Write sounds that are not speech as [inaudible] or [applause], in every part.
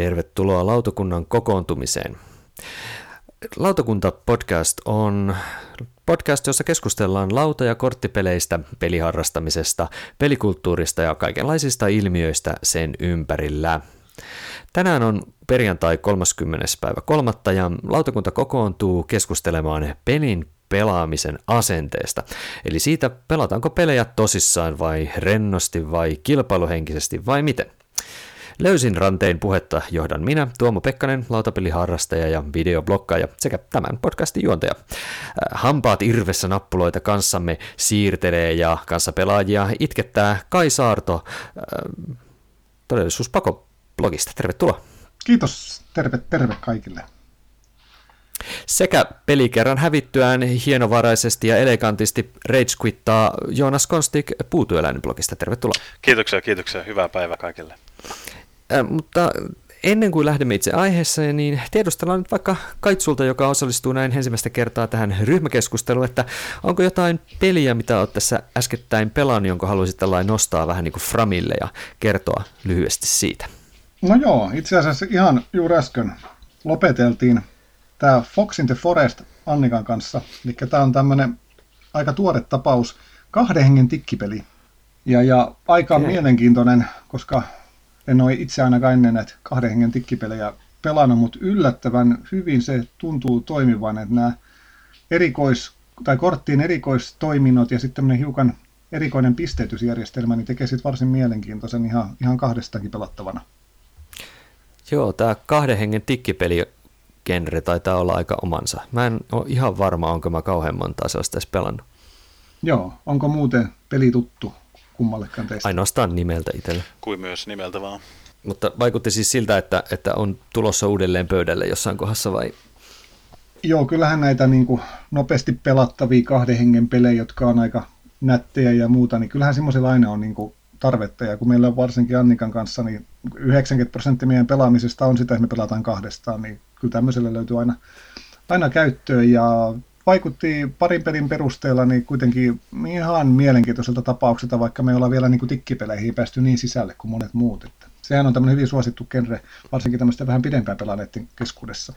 Tervetuloa lautakunnan kokoontumiseen. Lautakunta-podcast on podcast, jossa keskustellaan lauta- ja korttipeleistä, peliharrastamisesta, pelikulttuurista ja kaikenlaisista ilmiöistä sen ympärillä. Tänään on perjantai 30. päivä 3. ja lautakunta kokoontuu keskustelemaan pelin pelaamisen asenteesta. Eli siitä, pelataanko pelejä tosissaan vai rennosti vai kilpailuhenkisesti vai miten. Löysin rantein puhetta johdan minä, Tuomo Pekkanen, lautapeliharrastaja ja videoblokkaaja sekä tämän podcastin juontaja. Äh, hampaat irvessä nappuloita kanssamme siirtelee ja kanssa pelaajia itkettää Kai Saarto äh, todellisuuspako blogista. Tervetuloa. Kiitos, terve, terve kaikille. Sekä pelikerran hävittyään hienovaraisesti ja elegantisti rage quittaa Joonas Konstik puutyöläinen blogista. Tervetuloa. Kiitoksia, kiitoksia. Hyvää päivää kaikille. Äh, mutta ennen kuin lähdemme itse aiheeseen, niin tiedustellaan nyt vaikka Kaitsulta, joka osallistuu näin ensimmäistä kertaa tähän ryhmäkeskusteluun, että onko jotain peliä, mitä olet tässä äskettäin pelannut, jonka haluaisit tällainen nostaa vähän niin kuin Framille ja kertoa lyhyesti siitä? No joo, itse asiassa ihan juuri äsken lopeteltiin tämä Fox in the Forest Annikan kanssa. Eli tämä on tämmöinen aika tuore tapaus, kahden hengen tikkipeli. Ja, ja aika okay. mielenkiintoinen, koska en ole itse ainakaan ennen näitä kahden hengen tikkipelejä pelannut, mutta yllättävän hyvin se tuntuu toimivan, että nämä erikois, tai korttien erikoistoiminnot ja sitten hiukan erikoinen pisteytysjärjestelmä, niin tekee sitten varsin mielenkiintoisen ihan, ihan kahdestakin pelattavana. Joo, tämä kahden hengen tikkipeli genre taitaa olla aika omansa. Mä en ole ihan varma, onko mä kauhean montaa sellaista edes pelannut. Joo, onko muuten peli tuttu kummallekaan teistä? Ainoastaan nimeltä itselle. Kuin myös nimeltä vaan. Mutta vaikutti siis siltä, että, että on tulossa uudelleen pöydälle jossain kohdassa vai? Joo, kyllähän näitä niin kuin nopeasti pelattavia kahden hengen pelejä, jotka on aika nättejä ja muuta, niin kyllähän semmoisella aina on niin kuin tarvetta. Ja kun meillä on varsinkin Annikan kanssa, niin 90 prosenttia meidän pelaamisesta on sitä, että me pelataan kahdestaan, niin kyllä tämmöiselle löytyy aina, aina käyttöön. Ja vaikutti parin pelin perusteella niin kuitenkin ihan mielenkiintoiselta tapaukselta, vaikka me ollaan vielä niin kuin tikkipeleihin päästy niin sisälle kuin monet muut. Että sehän on tämmöinen hyvin suosittu genre, varsinkin tämmöistä vähän pidempään pelanneiden keskuudessa.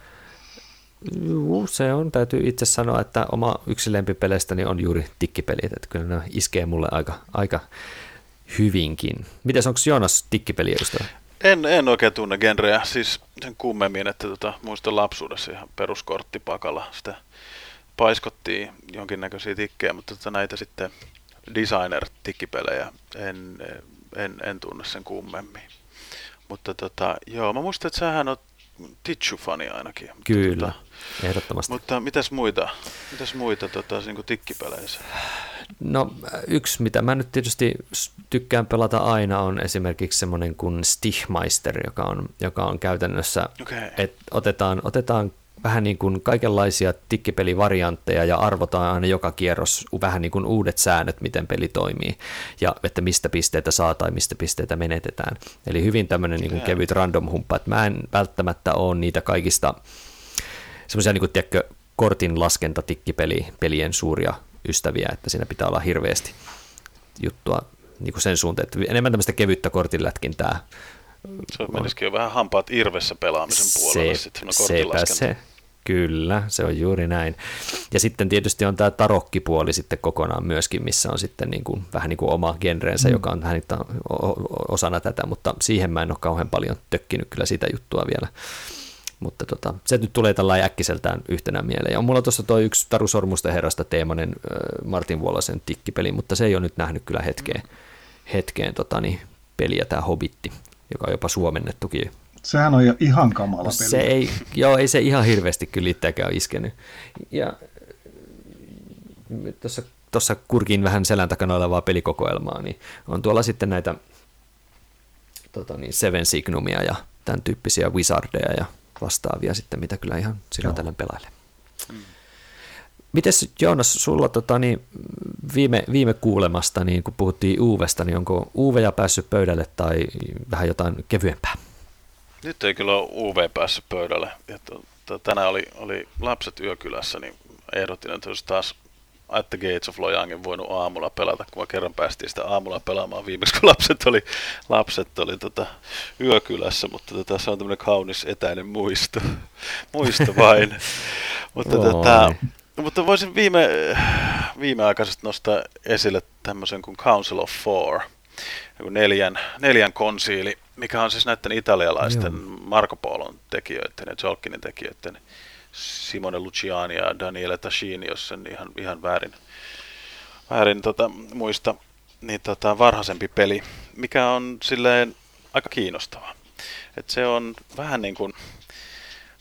Juu, se on. Täytyy itse sanoa, että oma yksi lempipeleistäni on juuri tikkipelit, että kyllä ne iskee mulle aika, aika hyvinkin. Mites onko Joonas tikkipeliedustaja? En, en oikein tunne genreä, siis sen kummemmin, että tota, muistan lapsuudessa ihan peruskorttipakalla sitä paiskottiin jonkinnäköisiä tikkejä, mutta tota, näitä sitten designer-tikkipelejä en, en, en tunne sen kummemmin. Mutta tota, joo, mä muistan, että sähän on Titchu-fani ainakin. Kyllä, tota, ehdottomasti. Mutta mitäs muita, mitäs muita tota, niin tikkipeleissä? No yksi, mitä mä nyt tietysti tykkään pelata aina, on esimerkiksi semmoinen kuin Stichmeister, joka on, joka on käytännössä, okay. että otetaan, otetaan vähän niin kuin kaikenlaisia tikkipelivariantteja ja arvotaan aina joka kierros vähän niin kuin uudet säännöt, miten peli toimii ja että mistä pisteitä saa tai mistä pisteitä menetetään. Eli hyvin tämmöinen niin kuin kevyt random humppa, että mä en välttämättä ole niitä kaikista semmoisia niin kuin, tiedätkö, kortin laskenta tikkipelien suuria ystäviä, että siinä pitää olla hirveästi juttua niin kuin sen suuntaan, että enemmän tämmöistä kevyttä kortinlätkintää. Se menisikin jo vähän hampaat irvessä pelaamisen puolella se, sitten sepä se, Kyllä, se on juuri näin. Ja sitten tietysti on tämä tarokkipuoli sitten kokonaan myöskin, missä on sitten niin kuin, vähän niin kuin oma genreensä, mm. joka on vähän osana tätä, mutta siihen mä en ole kauhean paljon tökkinyt kyllä sitä juttua vielä. Mutta tota, se nyt tulee tällä äkkiseltään yhtenä mieleen. Ja on mulla tuossa toi yksi Taru Sormusten herrasta teemainen Martin Vuolasen tikkipeli, mutta se ei ole nyt nähnyt kyllä hetkeen, hetkeen tota, niin, peliä tämä Hobitti, joka on jopa suomennettukin Sehän on jo ihan kamala peli. Se ei, joo, ei se ihan hirveästi kyllä itseäkään ole iskenyt. Ja tuossa, tuossa kurkin vähän selän takana olevaa pelikokoelmaa, niin on tuolla sitten näitä tota niin, Seven Signumia ja tämän tyyppisiä wizardeja ja vastaavia sitten, mitä kyllä ihan silloin tällöin pelailee. Mm. Mites Joonas, sulla tota, niin, viime, viime kuulemasta, niin kun puhuttiin Uuvesta, niin onko Uuveja päässyt pöydälle tai vähän jotain kevyempää? Nyt ei kyllä ole UV päässyt pöydälle. Ja to, to, tänään oli, oli lapset yökylässä, niin ehdotin, että olisi taas at the Gates of Lojangin voinut aamulla pelata, kun mä kerran päästiin sitä aamulla pelaamaan viimeksi, kun lapset oli, lapset oli tota, yökylässä, mutta tota, se on tämmöinen kaunis etäinen muisto, muisto vain. [laughs] mutta, tota, mutta voisin viime, viimeaikaisesti nostaa esille tämmöisen kuin Council of Four, neljän, neljän konsiili, mikä on siis näiden italialaisten Joo. Marco Polon tekijöiden ja Jolkinin tekijöiden Simone Luciani ja Daniele Tashini, jos sen ihan, ihan väärin, väärin tota, muista, niin tota, varhaisempi peli, mikä on silleen aika kiinnostava. Et se on vähän niin kuin,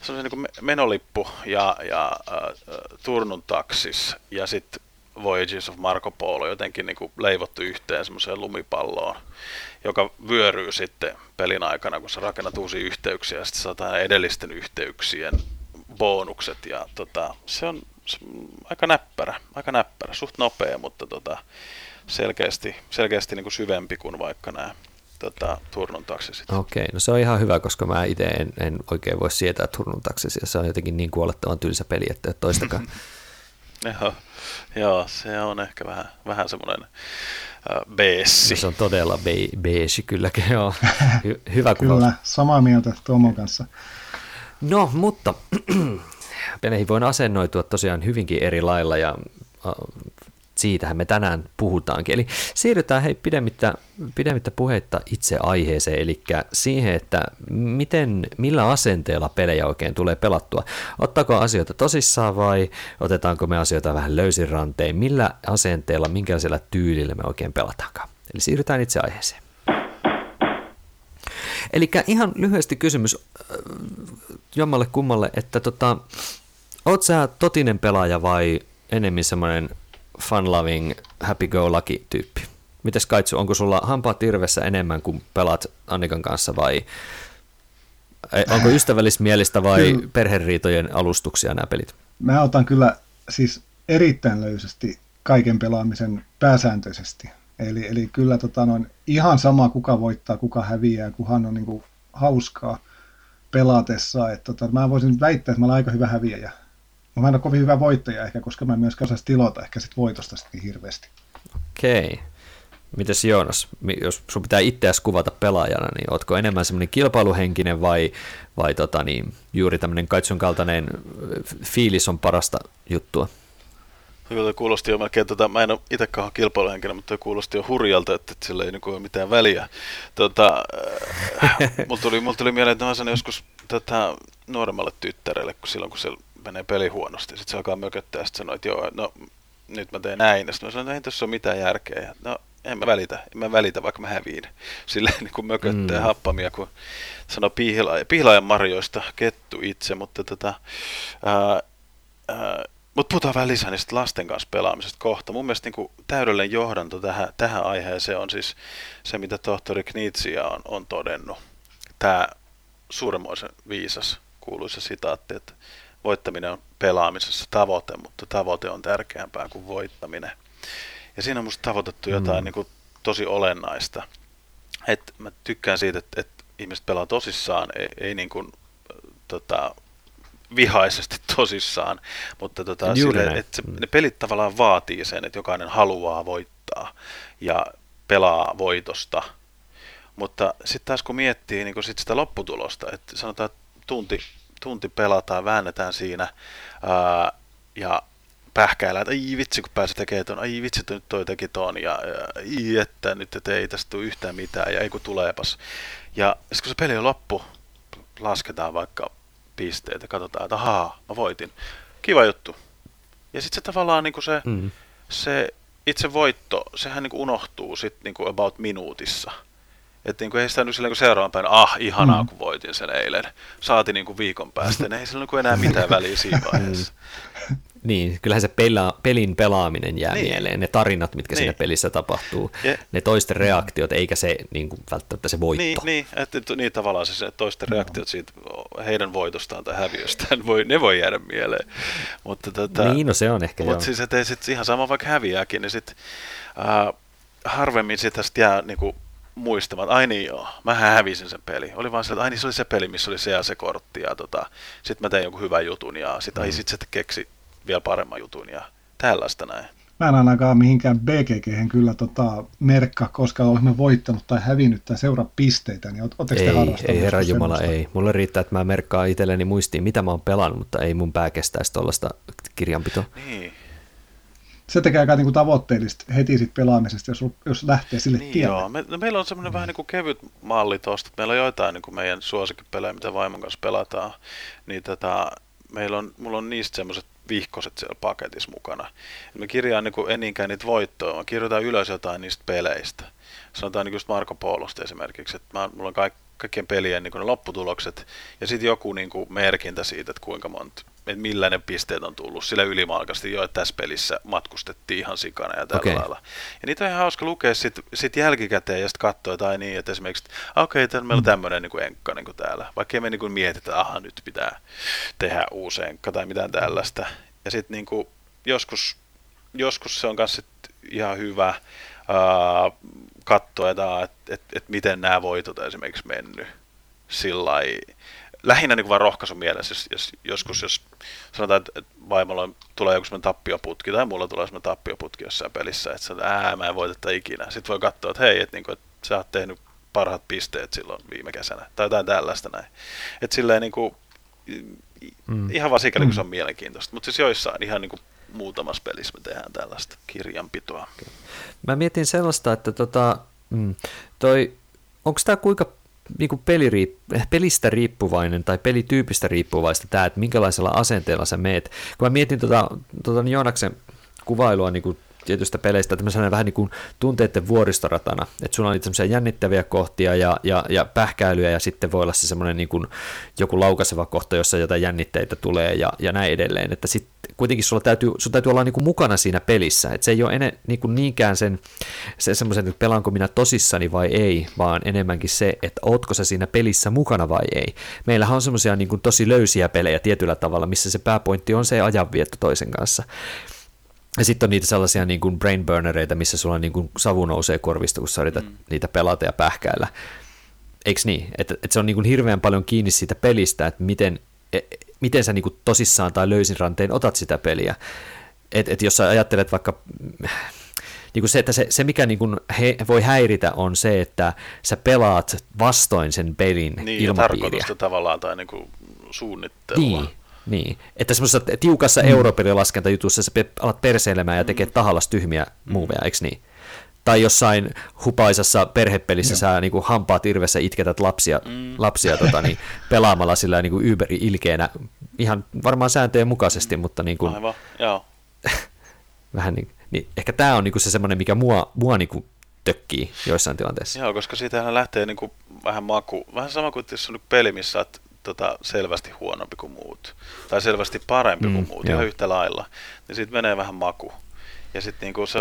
se on niin kuin menolippu ja, ja äh, turnun taksis ja sitten Voyages of Marco Polo jotenkin niin kuin leivottu yhteen semmoiseen lumipalloon, joka vyöryy sitten pelin aikana, kun sä rakennat uusia yhteyksiä ja sitten saadaan edellisten yhteyksien bonukset ja tota, se, on, se aika näppärä, aika näppärä, suht nopea, mutta tota, selkeästi, selkeästi niin kuin syvempi kuin vaikka nämä tota, turnon taksit. Okei, no se on ihan hyvä, koska mä itse en, en oikein voi sietää turnon taksisia. Se on jotenkin niin kuolettavan tylsä peli, että toistakaan. [laughs] joo, joo, se on ehkä vähän, vähän semmoinen beessi. No se on todella be- beesi kylläkin, [laughs] joo. Hy- hyvä [laughs] kuvaus. Kyllä, samaa mieltä Tuomon kanssa. No, mutta [clears throat] peleihin voin asennoitua tosiaan hyvinkin eri lailla ja siitähän me tänään puhutaankin. Eli siirrytään hei pidemmittä, pidemmittä puheitta itse aiheeseen, eli siihen, että miten, millä asenteella pelejä oikein tulee pelattua. Ottaako asioita tosissaan vai otetaanko me asioita vähän löysin ranteen? Millä asenteella, minkälaisella tyylillä me oikein pelataankaan? Eli siirrytään itse aiheeseen. Eli ihan lyhyesti kysymys äh, jommalle kummalle, että tota, oot sä totinen pelaaja vai enemmän semmoinen fun-loving, happy-go-lucky tyyppi? Mites Kaitsu, onko sulla hampaat tirvessä enemmän kuin pelaat Annikan kanssa vai onko ystävällismielistä vai perheriitojen alustuksia nämä pelit? Mä otan kyllä siis erittäin löysästi kaiken pelaamisen pääsääntöisesti. Eli, eli kyllä tota noin, ihan sama kuka voittaa, kuka häviää, kunhan on niin kuin hauskaa pelatessa. Että tota, mä voisin väittää, että mä olen aika hyvä häviäjä. Mä en ole kovin hyvä voittaja ehkä, koska mä en myöskään osaisi tilota ehkä sit voitosta sitten niin hirveästi. Okei. Mites Joonas, jos sun pitää itseäsi kuvata pelaajana, niin ootko enemmän semmoinen kilpailuhenkinen vai, vai tota niin, juuri tämmöinen kaitsun kaltainen fiilis on parasta juttua? Kyllä kuulosti jo melkein, tota, mä en ole itsekään kilpailuhenkilö, mutta kuulosti jo hurjalta, että, että sillä ei niin ole mitään väliä. Tota, äh, [laughs] mulla, tuli, mulla tuli mieleen, että mä sanoin joskus tota, nuoremmalle tyttärelle, kun silloin kun se menee peli huonosti, sitten se alkaa mököttää ja sitten sanoi, että joo, no nyt mä teen näin. Ja sitten mä sanoin, että ei tässä ole mitään järkeä. No en mä välitä, en mä välitä, vaikka mä häviin. Silleen niin kuin mököttää mm. happamia, kun sanoo pihlaajan, pihlaajan marjoista kettu itse, mutta tota, ää, ää, mutta puhutaan vähän lisää niistä lasten kanssa pelaamisesta kohta. Mun mielestä niin täydellinen johdanto tähän, tähän aiheeseen on siis se, mitä tohtori Knitsia on, on todennut. Tämä suuremmoisen viisas kuuluisa sitaatti, että voittaminen on pelaamisessa tavoite, mutta tavoite on tärkeämpää kuin voittaminen. Ja siinä on musta tavoitettu jotain mm. niin kuin tosi olennaista. Et mä tykkään siitä, että, että ihmiset pelaa tosissaan, ei, ei niin kuin, tota, vihaisesti [laughs] tosissaan, mutta tota, sille, että se, ne pelit tavallaan vaatii sen, että jokainen haluaa voittaa ja pelaa voitosta. Mutta sitten taas kun miettii niin kun sit sitä lopputulosta, että sanotaan, että tunti, tunti pelataan, väännetään siinä ää, ja pähkäillä, että ai vitsi kun pääsee tekemään ton, ai vitsi nyt toi teki ton ja, ja ai että nyt et ei tästä tule yhtään mitään ja ei kun tuleepas. Ja sitten kun se peli on loppu, lasketaan vaikka pisteet ja katsotaan, että ahaa, mä voitin. Kiva juttu. Ja sitten se tavallaan niin kuin se, mm. se itse voitto, sehän niin kuin unohtuu sitten niin kuin about minuutissa. Että niin kuin ei sitä nyt silleen, seuraavan päivänä, ah, ihanaa, mm. kun voitin sen eilen. Saati niin kuin viikon päästä, niin ei sillä niin enää mitään [laughs] väliä siinä vaiheessa. Niin, kyllähän se pela, pelin pelaaminen jää niin. mieleen, ne tarinat, mitkä niin. siinä pelissä tapahtuu, ja, ne toisten reaktiot, eikä se niin kuin, välttämättä se voitto. Niin, niin, että, niin tavallaan se, se toisten no. reaktiot siitä heidän voitostaan tai häviöstään, voi, ne voi jäädä mieleen. Mutta, tota, niin, no se on ehkä Mutta siis, että ei sit ihan sama vaikka häviääkin, niin sit, äh, harvemmin sitä sit jää niin kuin, muistamaan, että ai niin joo, mä hävisin sen peli. Oli vaan se, että ai niin se oli se peli, missä oli se ja se kortti ja tota, sitten mä tein jonkun hyvän jutun ja sit, mm. ai sit se keksi vielä paremman jutun ja tällaista näin. Mä en ainakaan mihinkään BGG kyllä tota, merkka, koska olemme voittanut tai hävinnyt tai seuraa pisteitä, niin ei, ei herra Jumala, ei. Mulle riittää, että mä merkkaan itselleni muistiin, mitä mä oon pelannut, mutta ei mun pää kestäisi tuollaista kirjanpitoa. Niin. Se tekee aika niin kuin tavoitteellista heti sit pelaamisesta, jos, jos lähtee sille niin tielle. Joo, me, no meillä on semmoinen mm. vähän niin kuin kevyt malli tuosta. Meillä on joitain niin kuin meidän suosikkipelejä, mitä vaimon kanssa pelataan. Niin tota, meillä on, mulla on niistä semmoiset vihkoset siellä paketissa mukana. Et me kirjaan niin en niinkään niitä voittoja, vaan kirjoitan ylös jotain niistä peleistä. Sanotaan niin just Marko Polosta esimerkiksi, että mä, mulla on kaik, kaikkien pelien niin ne lopputulokset ja sitten joku niin kuin merkintä siitä, että kuinka monta että millä ne pisteet on tullut sille ylimalkasti jo, että tässä pelissä matkustettiin ihan sikana ja tällä okay. lailla. Ja niitä on ihan hauska lukea sitten sit jälkikäteen ja sitten katsoa tai niin, että esimerkiksi, okei, okay, meillä on tämmöinen niin enkka niin kuin täällä. Vaikka me niin mietitä, että aha, nyt pitää tehdä uusi enkka tai mitään tällaista. Ja sitten niin kuin, joskus, joskus se on myös ihan hyvä ää, katsoa, että et, et, et miten nämä voitot on esimerkiksi mennyt sillä lähinnä niin kuin vaan rohkaisu mielessä, jos, jos, joskus jos sanotaan, että vaimolla tulee joku semmoinen tappioputki tai mulla tulee semmoinen tappioputki jossain pelissä, että sanotaan, ää, mä en voiteta ikinä. Sitten voi katsoa, että hei, että, niin kuin, että sä oot tehnyt parhaat pisteet silloin viime kesänä tai jotain tällaista näin. Että silleen niin kuin, mm. ihan vaan sikäli, kun se on mm. mielenkiintoista. Mutta siis joissain ihan niin kuin muutamassa pelissä me tehdään tällaista kirjanpitoa. Mä mietin sellaista, että tota, mm, toi, onko tämä kuinka niin kuin peliriip- pelistä riippuvainen tai pelityypistä riippuvaista tämä, että minkälaisella asenteella sä meet. Kun mä mietin tuota, tuota Joonaksen kuvailua niin kuin tietystä peleistä tämmöisenä vähän niin kuin tunteiden vuoristoratana, että sulla on niitä semmoisia jännittäviä kohtia ja, ja, ja pähkäilyjä ja sitten voi olla se semmoinen niin kuin joku laukaseva kohta, jossa jotain jännitteitä tulee ja, ja näin edelleen, että sitten kuitenkin sulla täytyy, sulla täytyy olla niin kuin mukana siinä pelissä, että se ei ole ene, niin kuin niinkään sen, se semmoisen, että pelaanko minä tosissani vai ei, vaan enemmänkin se, että ootko sä siinä pelissä mukana vai ei. Meillähän on semmoisia niin kuin tosi löysiä pelejä tietyllä tavalla, missä se pääpointti on se ajanvietto toisen kanssa. Ja sitten on niitä sellaisia niin kuin brain burnereita, missä sulla niin kuin savu nousee korvista, kun sä yrität mm. niitä pelata ja pähkäillä. Eikö niin? Että et se on niin kuin hirveän paljon kiinni siitä pelistä, että miten, et, miten sä niin kuin tosissaan tai löysin ranteen otat sitä peliä. Että et jos sä ajattelet vaikka niin kuin se, että se, se mikä niin kuin he, voi häiritä on se, että sä pelaat vastoin sen pelin niin, ilmapiiriä. Niin, tavallaan tai niin kuin suunnittelua. Niin, niin, että semmoisessa tiukassa mm. europelilaskentajutussa sä alat perseilemään ja tekee mm. tahallas tyhmiä mm. muuveja, eikö niin? Tai jossain hupaisassa perhepelissä Joo. sä niin kuin hampaat irvessä itketät lapsia, mm. lapsia tota, niin, [laughs] pelaamalla sillä niin kuin yberi ilkeänä, ihan varmaan sääntöjen mukaisesti, mm. mutta niin kuin, Aivan, Joo. [laughs] vähän niin, niin, ehkä tämä on niin kuin se semmoinen, mikä mua, mua niin kuin tökkii joissain tilanteissa. Joo, koska siitähän lähtee niin kuin vähän maku, vähän sama kuin jos on peli, missä olet tota, selvästi huonompi kuin muut, tai selvästi parempi mm, kuin muut, ihan yhtä lailla, niin sitten menee vähän maku. Ja sitten niinku se,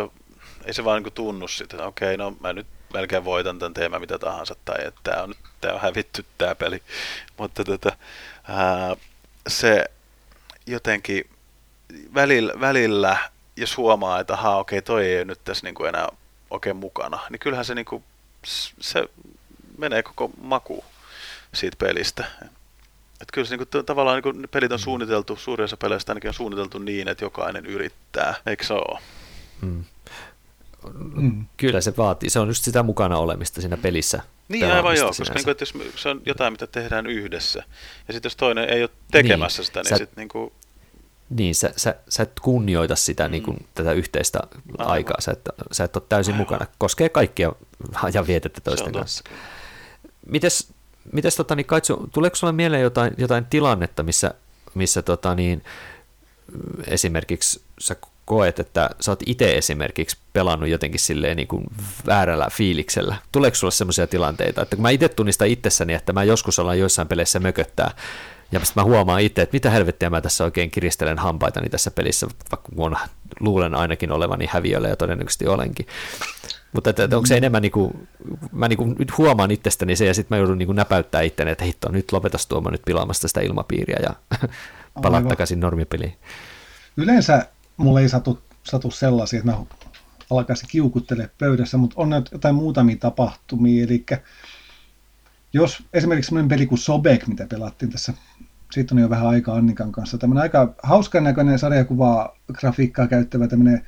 ei se vaan niinku tunnu sitten, että okei, no mä nyt melkein voitan tämän teemän mitä tahansa, tai että tämä on nyt tää on hävitty tämä peli. Mutta tota, ää, se jotenkin välillä, välillä, jos huomaa, että ahaa, okei, toi ei ole nyt tässä niinku enää oikein mukana, niin kyllähän se, niinku, se menee koko maku siitä pelistä. Että kyllä se niin kuin, tavallaan niin kuin pelit on suunniteltu, suurin osa peleistä ainakin on suunniteltu niin, että jokainen yrittää, eikö se ole? Mm. Mm. Kyllä se vaatii, se on just sitä mukana olemista siinä pelissä. Niin aivan joo, koska niin kuin, että jos se on jotain, mitä tehdään yhdessä, ja sitten jos toinen ei ole tekemässä niin, sitä, niin sitten niin kuin... Niin, sä, sä, sä et kunnioita sitä mm. niin kuin, tätä yhteistä aivan. aikaa, sä et, sä et ole täysin aivan. mukana, koskee kaikkia [laughs] ajanvietettä toisten kanssa. Mites mites tota, niin Kaitsu, tuleeko sinulle mieleen jotain, jotain tilannetta, missä, missä tota, niin, esimerkiksi sä koet, että sä oot itse esimerkiksi pelannut jotenkin silleen niin kuin väärällä fiiliksellä. Tuleeko sulle sellaisia tilanteita, että kun mä itse tunnistan itsessäni, että mä joskus ollaan joissain peleissä mököttää, ja sitten mä huomaan itse, että mitä helvettiä mä tässä oikein kiristelen hampaitani tässä pelissä, vaikka kun luulen ainakin olevani häviöllä ja todennäköisesti olenkin. Mutta että, että onko se enemmän, niin kuin, mä niin kuin nyt huomaan itsestäni se ja sitten mä joudun niin kuin näpäyttää itteni, että hitto, nyt lopetas tuomaan nyt pilaamasta sitä ilmapiiriä ja [laughs] palaa takaisin normipeliin. Yleensä mulle ei satu, satu sellaisia, että mä alkaisin kiukuttele pöydässä, mutta on jotain muutamia tapahtumia, eli jos esimerkiksi sellainen peli kuin Sobek, mitä pelattiin tässä siitä on jo vähän aikaa Annikan kanssa. Tämmöinen aika hauskan näköinen sarjakuvaa grafiikkaa käyttävä tämmöinen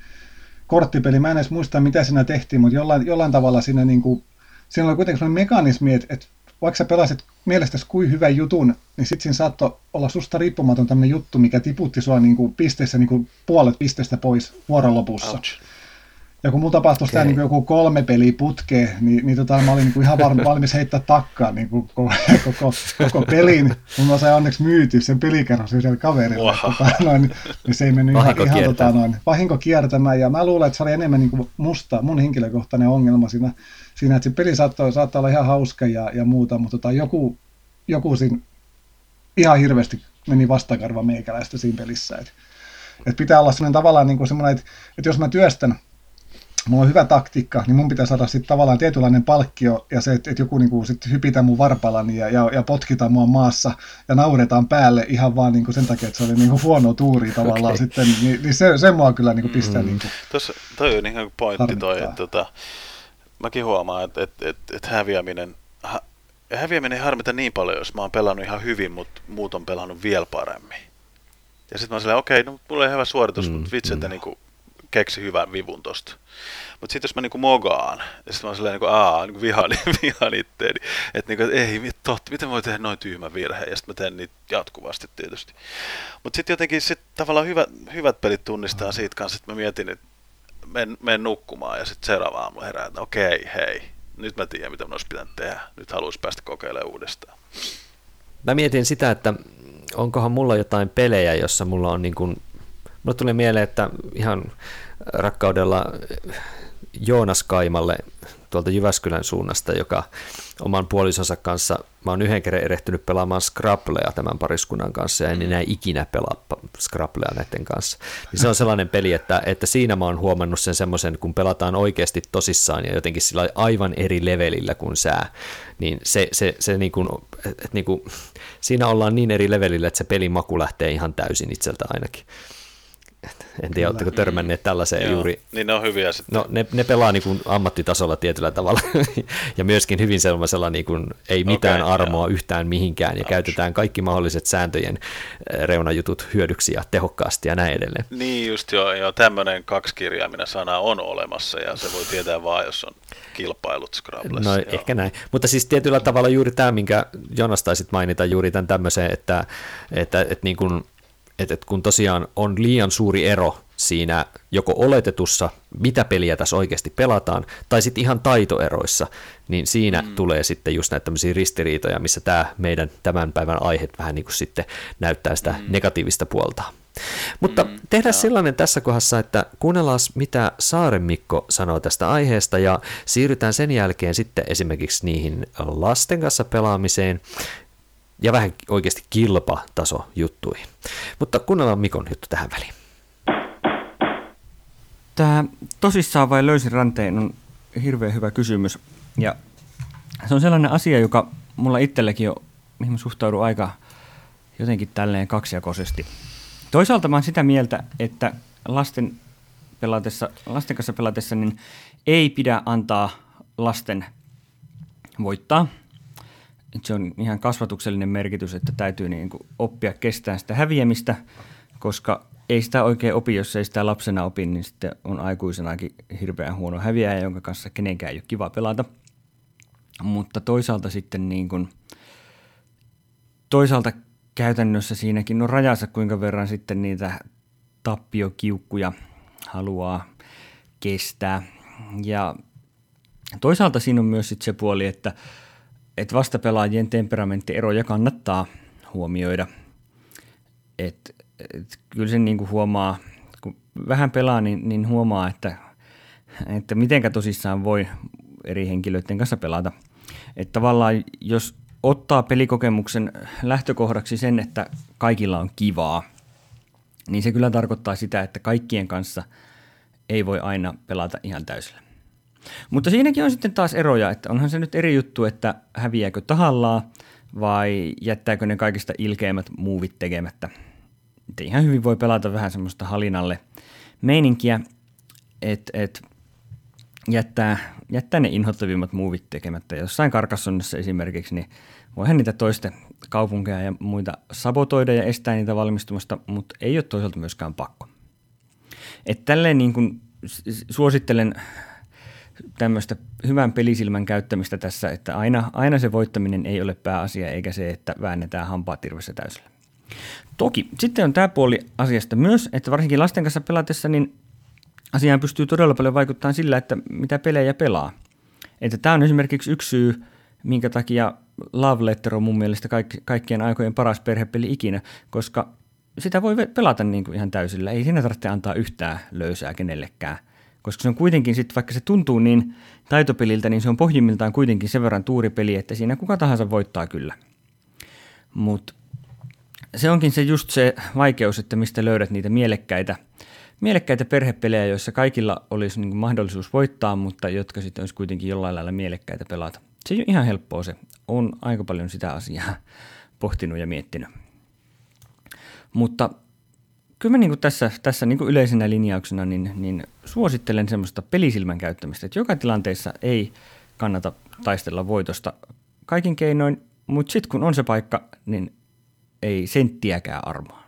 korttipeli. Mä en edes muista, mitä siinä tehtiin, mutta jollain, jollain tavalla siinä, niin kuin, siinä oli kuitenkin sellainen mekanismi, että, että vaikka sä pelasit mielestäsi kuin hyvän jutun, niin sitten siinä saattoi olla susta riippumaton tämmöinen juttu, mikä tiputti sua niin kuin pisteissä niin kuin puolet pistestä pois vuoron lopussa. Ouch. Ja kun mulla tapahtui okay. niin joku kolme peliä putkeen, niin, niin tota, mä olin niin ihan [laughs] valmis heittää takkaa niin kuin koko, [laughs] koko, koko pelin. Mun mä sain onneksi myytyä sen pelikerros yhdelle kaverille. Wow. Tota, noin, niin se ei mennyt vahinko ihan, ihan tota, noin, vahinko kiertämään. Ja mä luulen, että se oli enemmän niin kuin musta, mun henkilökohtainen ongelma siinä, siinä että se peli saattaa, saattaa olla ihan hauska ja, ja muuta, mutta tota, joku, joku siinä ihan hirveästi meni vastakarva meikäläistä siinä pelissä. Et, et pitää olla sellainen tavallaan niin kuin semmoinen, että, että jos mä työstän mulla on hyvä taktiikka, niin mun pitää saada sitten tavallaan tietynlainen palkkio ja se, että, että joku niin sitten hypitä mun varpalani ja, ja, ja potkita mua maassa ja nauretaan päälle ihan vaan niin kuin sen takia, että se oli niin kuin huono tuuri tavallaan okay. sitten, niin, niin se, se mua kyllä niin kuin pistää mm. niin kuin Tuossa, toi on ihan pointti toi, että tota, mäkin huomaan, että, että, että, että häviäminen, ha, häviäminen ei harmita niin paljon, jos mä oon pelannut ihan hyvin, mutta muut on pelannut vielä paremmin. Ja sitten mä oon silleen, okei, okay, no mulla on hyvä suoritus, mm, mutta vitsi, että mm. niin kuin, keksi hyvän vivun tosta. Mutta sitten jos mä niinku mogaan, ja sitten mä oon silleen niinku, aa, niinku vihaan, [laughs] vihaan itteeni, että niinku, ei, totta, miten voi tehdä noin tyhmä virhe, ja sitten mä teen niitä jatkuvasti tietysti. Mutta sitten jotenkin sit tavallaan hyvät, hyvät pelit tunnistaa siitä kanssa, että mä mietin, että menen, menen nukkumaan, ja sitten seuraava aamu herää, että okei, hei, nyt mä tiedän, mitä mä olisi pitänyt tehdä, nyt haluaisin päästä kokeilemaan uudestaan. Mä mietin sitä, että onkohan mulla jotain pelejä, jossa mulla on niin kuin Mulle tuli mieleen, että ihan rakkaudella Joonas Kaimalle tuolta Jyväskylän suunnasta, joka oman puolisonsa kanssa, mä oon yhden kerran erehtynyt pelaamaan Scrabblea tämän pariskunnan kanssa ja en enää ikinä pelaa Scrabblea näiden kanssa. Niin se on sellainen peli, että, että siinä mä oon huomannut sen semmoisen, kun pelataan oikeasti tosissaan ja jotenkin sillä aivan eri levelillä kuin sää, niin se, se, se niin kuin, että niin kuin, siinä ollaan niin eri levelillä, että se pelin maku lähtee ihan täysin itseltä ainakin. En tiedä, oletteko törmänneet tällaiseen Joo, juuri. Niin ne on hyviä sitten. No ne, ne pelaa niin kuin ammattitasolla tietyllä tavalla [laughs] ja myöskin hyvin sellaisella niin kuin, ei mitään okay, armoa jo. yhtään mihinkään ja Ouch. käytetään kaikki mahdolliset sääntöjen eh, reunajutut hyödyksi ja tehokkaasti ja näin edelleen. Niin just joo, joo tämmöinen kaksi-kirjaiminen sana on olemassa ja se voi tietää vaan, jos on kilpailut Scrabblessa. No joo. ehkä näin, mutta siis tietyllä tavalla juuri tämä, minkä Jonas taisit mainita juuri tämän tämmöiseen, että, että, että niin kuin että, että kun tosiaan on liian suuri ero siinä joko oletetussa, mitä peliä tässä oikeasti pelataan, tai sitten ihan taitoeroissa, niin siinä mm. tulee sitten just näitä tämmöisiä ristiriitoja, missä tämä meidän tämän päivän aihe vähän niin kuin sitten näyttää sitä mm. negatiivista puolta. Mutta mm, tehdään joo. sellainen tässä kohdassa, että kuunnellaan mitä Saaren Mikko sanoo tästä aiheesta ja siirrytään sen jälkeen sitten esimerkiksi niihin lasten kanssa pelaamiseen ja vähän oikeasti kilpataso juttuihin. Mutta kuunnellaan Mikon juttu tähän väliin. Tämä tosissaan vai löysin ranteen on hirveän hyvä kysymys. Ja se on sellainen asia, joka mulla itselläkin on, mihin suhtaudun aika jotenkin tälleen kaksijakoisesti. Toisaalta mä oon sitä mieltä, että lasten, pelatessa, lasten kanssa pelatessa niin ei pidä antaa lasten voittaa – se on ihan kasvatuksellinen merkitys, että täytyy niin kuin oppia kestää sitä häviämistä, koska ei sitä oikein opi, jos ei sitä lapsena opi, niin sitten on aikuisenakin hirveän huono häviäjä, jonka kanssa kenenkään ei ole kiva pelata. Mutta toisaalta sitten niin kuin, toisaalta käytännössä siinäkin on rajansa, kuinka verran sitten niitä tappiokiukkuja haluaa kestää. Ja toisaalta siinä on myös sitten se puoli, että – että vastapelaajien temperamenttieroja kannattaa huomioida. Et, et, kyllä sen niin kuin huomaa, kun vähän pelaa, niin, niin huomaa, että, että mitenkä tosissaan voi eri henkilöiden kanssa pelata. Että tavallaan jos ottaa pelikokemuksen lähtökohdaksi sen, että kaikilla on kivaa, niin se kyllä tarkoittaa sitä, että kaikkien kanssa ei voi aina pelata ihan täysillä. Mutta siinäkin on sitten taas eroja, että onhan se nyt eri juttu, että häviääkö tahallaan vai jättääkö ne kaikista ilkeimmät muuvit tekemättä. Et ihan hyvin voi pelata vähän semmoista halinalle meininkiä, että et, jättää, jättää ne inhottavimmat muuvit tekemättä. Jossain karkassonnassa esimerkiksi, niin voihan niitä toisten kaupunkeja ja muita sabotoida ja estää niitä valmistumasta, mutta ei ole toisaalta myöskään pakko. Et tälleen niin kuin suosittelen tämmöistä hyvän pelisilmän käyttämistä tässä, että aina, aina se voittaminen ei ole pääasia, eikä se, että väännetään hampaa tirvessä täysillä. Toki sitten on tämä puoli asiasta myös, että varsinkin lasten kanssa pelatessa, niin asiaan pystyy todella paljon vaikuttamaan sillä, että mitä pelejä pelaa. Että tämä on esimerkiksi yksi syy, minkä takia Love Letter on mun mielestä kaikki, kaikkien aikojen paras perhepeli ikinä, koska sitä voi pelata niin kuin ihan täysillä. Ei siinä tarvitse antaa yhtään löysää kenellekään. Koska se on kuitenkin sitten, vaikka se tuntuu niin taitopeliltä, niin se on pohjimmiltaan kuitenkin sen verran tuuripeli, että siinä kuka tahansa voittaa kyllä. Mutta se onkin se just se vaikeus, että mistä löydät niitä mielekkäitä, mielekkäitä perhepelejä, joissa kaikilla olisi niin mahdollisuus voittaa, mutta jotka sitten olisi kuitenkin jollain lailla mielekkäitä pelata. Se ei ole ihan helppoa se. On aika paljon sitä asiaa pohtinut ja miettinyt. Mutta kyllä mä niin tässä, tässä niin yleisenä linjauksena niin, niin suosittelen semmoista pelisilmän käyttämistä, että joka tilanteessa ei kannata taistella voitosta kaikin keinoin, mutta sitten kun on se paikka, niin ei senttiäkään armoa.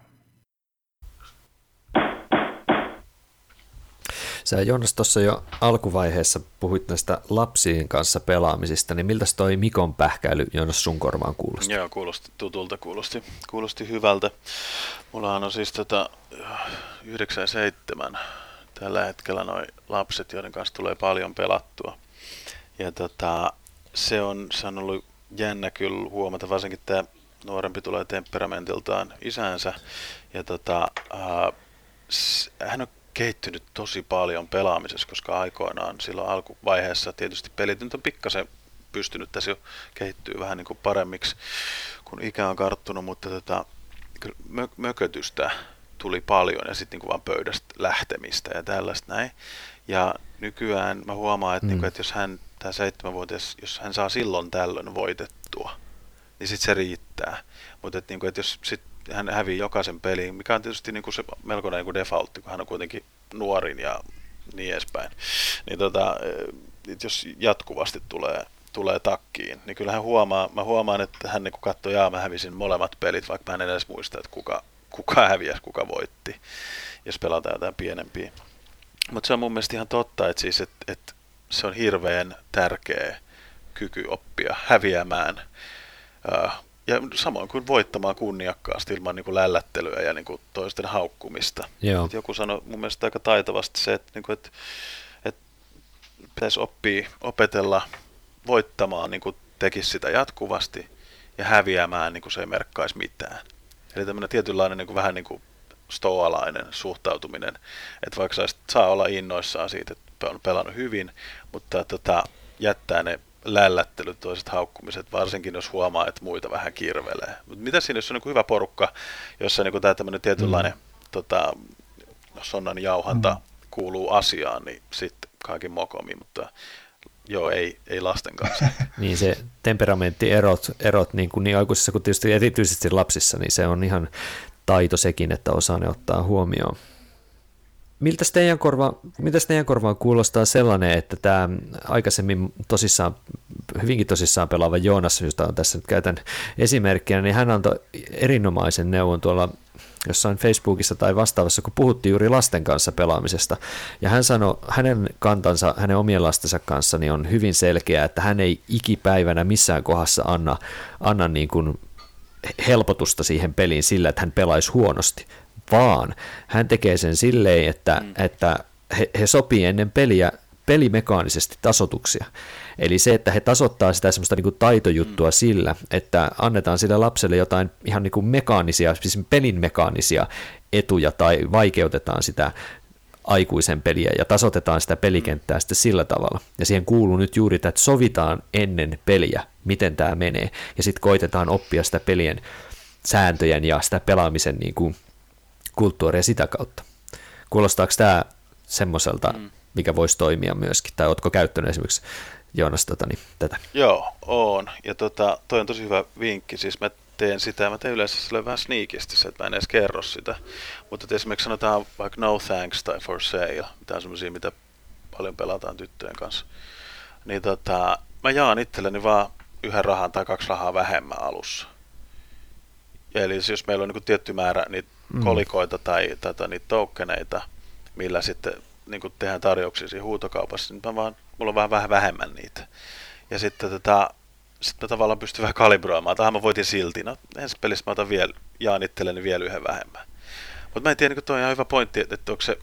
Sä Jonas tuossa jo alkuvaiheessa puhuit näistä lapsien kanssa pelaamisista, niin miltä toi Mikon pähkäily Jonas sun korvaan kuulosti? Joo, kuulosti tutulta, kuulosti, kuulosti hyvältä. Mullahan on siis tota 97 tällä hetkellä noin lapset, joiden kanssa tulee paljon pelattua. Ja tota, se, on, se on ollut jännä kyllä huomata, varsinkin tämä nuorempi tulee temperamentiltaan isänsä. Ja tota, äh, hän on kehittynyt tosi paljon pelaamisessa, koska aikoinaan silloin alkuvaiheessa tietysti pelit nyt on pikkasen pystynyt tässä jo kehittyy vähän niin kuin paremmiksi, kun ikä on karttunut, mutta tota, mö- mökötystä tuli paljon ja sitten niin vaan pöydästä lähtemistä ja tällaista näin. Ja nykyään mä huomaan, että, mm. niin kuin, että jos hän, tämä seitsemänvuotias, jos hän saa silloin tällöin voitettua, niin sitten se riittää. Mutta että, niin kuin, että jos sit hän hävii jokaisen peliin, mikä on tietysti niin kuin se melkoinen niin defaultti, kun hän on kuitenkin nuorin ja niin edespäin. Niin tota, jos jatkuvasti tulee, tulee takkiin, niin kyllä hän huomaa, mä huomaan, että hän niin katsoo, jaa mä hävisin molemmat pelit, vaikka mä en edes muista, että kuka, kuka häviäisi, kuka voitti, jos pelataan jotain pienempiä. Mutta se on mun mielestä ihan totta, että, siis, että, että se on hirveän tärkeä kyky oppia häviämään ja samoin kuin voittamaan kunniakkaasti ilman niin kuin lällättelyä ja niin kuin toisten haukkumista. Joo. joku sanoi mun mielestä aika taitavasti se, että, niin kuin, että, että pitäisi oppia, opetella voittamaan, niin kuin tekisi sitä jatkuvasti ja häviämään, niin kuin se ei merkkaisi mitään. Eli tämmöinen tietynlainen niin kuin, vähän niin kuin stoalainen suhtautuminen, että vaikka saa olla innoissaan siitä, että on pelannut hyvin, mutta tota, jättää ne lällättelyt, toiset haukkumiset, varsinkin jos huomaa, että muita vähän kirvelee. Mutta mitä siinä, jos on niin hyvä porukka, jossa niin tämä tämmöinen tietynlainen mm. tota, sonnan jauhanta mm. kuuluu asiaan, niin sitten kaikki mokomi, mutta joo, ei, ei lasten kanssa. [laughs] niin se temperamenttierot erot niin, kuin niin aikuisissa kuin tietysti erityisesti lapsissa, niin se on ihan taito sekin, että osaa ne ottaa huomioon. Miltä teidän, korva, miltä teidän korvaan kuulostaa sellainen, että tämä aikaisemmin tosissaan, hyvinkin tosissaan pelaava Joonas, josta on tässä nyt käytän esimerkkinä, niin hän antoi erinomaisen neuvon tuolla jossain Facebookissa tai vastaavassa, kun puhuttiin juuri lasten kanssa pelaamisesta. Ja hän sanoi, hänen kantansa, hänen omien lastensa kanssa niin on hyvin selkeä, että hän ei ikipäivänä missään kohdassa anna, anna niin kuin helpotusta siihen peliin sillä, että hän pelaisi huonosti, vaan hän tekee sen silleen, että, mm. että he, he sopii ennen peliä pelimekaanisesti tasotuksia. Eli se, että he tasoittaa sitä semmoista niin kuin taitojuttua mm. sillä, että annetaan sille lapselle jotain ihan niin kuin mekaanisia, siis pelin mekaanisia etuja tai vaikeutetaan sitä aikuisen peliä ja tasotetaan sitä pelikenttää sitten sillä tavalla. Ja siihen kuuluu nyt juuri tämä, että sovitaan ennen peliä, miten tämä menee, ja sitten koitetaan oppia sitä pelien sääntöjen ja sitä pelaamisen niin kuin kulttuuria sitä kautta. Kuulostaako tämä semmoiselta, mm. Mikä voisi toimia myöskin, tai oletko käyttänyt esimerkiksi Joonas tota, niin, tätä? Joo, on. Ja tota, toi on tosi hyvä vinkki. Siis mä teen sitä, mä teen yleensä sille vähän sneakisti se, että mä en edes kerro sitä. Mutta esimerkiksi sanotaan vaikka no thanks tai for sale, mitä on semmoisia, mitä paljon pelataan tyttöjen kanssa. Niin tota, mä jaan itselleni vaan yhden rahan tai kaksi rahaa vähemmän alussa. Eli jos meillä on niin tietty määrä niitä mm. kolikoita tai, tai, tai niitä tokeneita, millä sitten niin tehdään tarjouksia siinä huutokaupassa, niin mä vaan, mulla on vähän, vähän vähemmän niitä. Ja sitten tota, sitten mä tavallaan pystyn vähän kalibroimaan. Tähän mä voitin silti. No ensi pelissä mä otan vielä, jaan itselleni vielä yhden vähemmän. Mutta mä en tiedä, niin toi on ihan hyvä pointti, että onko se,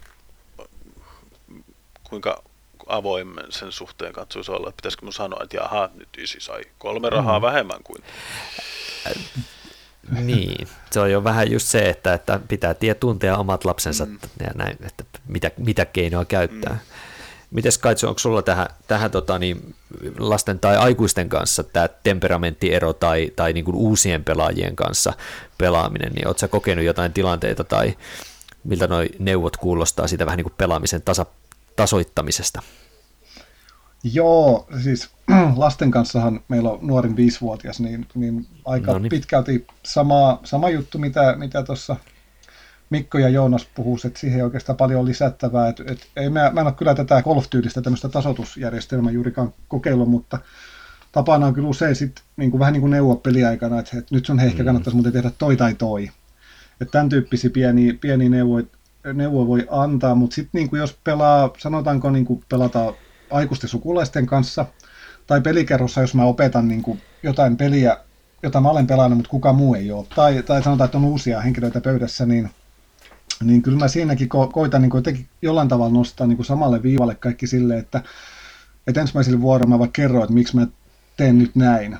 kuinka avoimen sen suhteen katsoisi olla. Että pitäisikö mun sanoa, että jaha, nyt isi sai kolme rahaa mm. vähemmän kuin... Niin, se on jo vähän just se, että, että pitää tie tuntea omat lapsensa mm. ja näin, että mitä, mitä keinoa käyttää. Mm. Mites Kaitso, onko sulla tähän, tähän tota, niin, lasten tai aikuisten kanssa tämä temperamenttiero tai, tai niin kuin uusien pelaajien kanssa pelaaminen, niin oletko kokenut jotain tilanteita tai miltä nuo neuvot kuulostaa siitä vähän niin kuin pelaamisen tasa, tasoittamisesta? Joo, siis lasten kanssahan meillä on nuorin viisivuotias, niin, niin aika no niin. pitkälti sama, sama juttu, mitä, mitä tuossa Mikko ja Joonas puhuu, että siihen ei oikeastaan paljon lisättävää. Et, et, ei, mä, mä en ole kyllä tätä golf-tyylistä tämmöistä tasotusjärjestelmää juurikaan kokeillut, mutta tapana on kyllä usein sit, niin kuin, vähän niin kuin neuvoa peliaikana, että, että nyt sun ehkä mm. kannattaisi muuten tehdä toi tai toi. Että tämän tyyppisiä pieniä, pieniä neuvoja, neuvoja voi antaa, mutta sitten niin jos pelaa, sanotaanko niin kuin pelata aikuisten sukulaisten kanssa, tai pelikerrossa, jos mä opetan niin kuin jotain peliä, jota mä olen pelannut, mutta kuka muu ei ole, tai, tai sanotaan, että on uusia henkilöitä pöydässä, niin – niin kyllä mä siinäkin ko- koitan niin jotenkin jollain tavalla nostaa niin kuin samalle viivalle kaikki sille, että, että ensimmäisellä vuorolla mä vaikka kerron, että miksi mä teen nyt näin.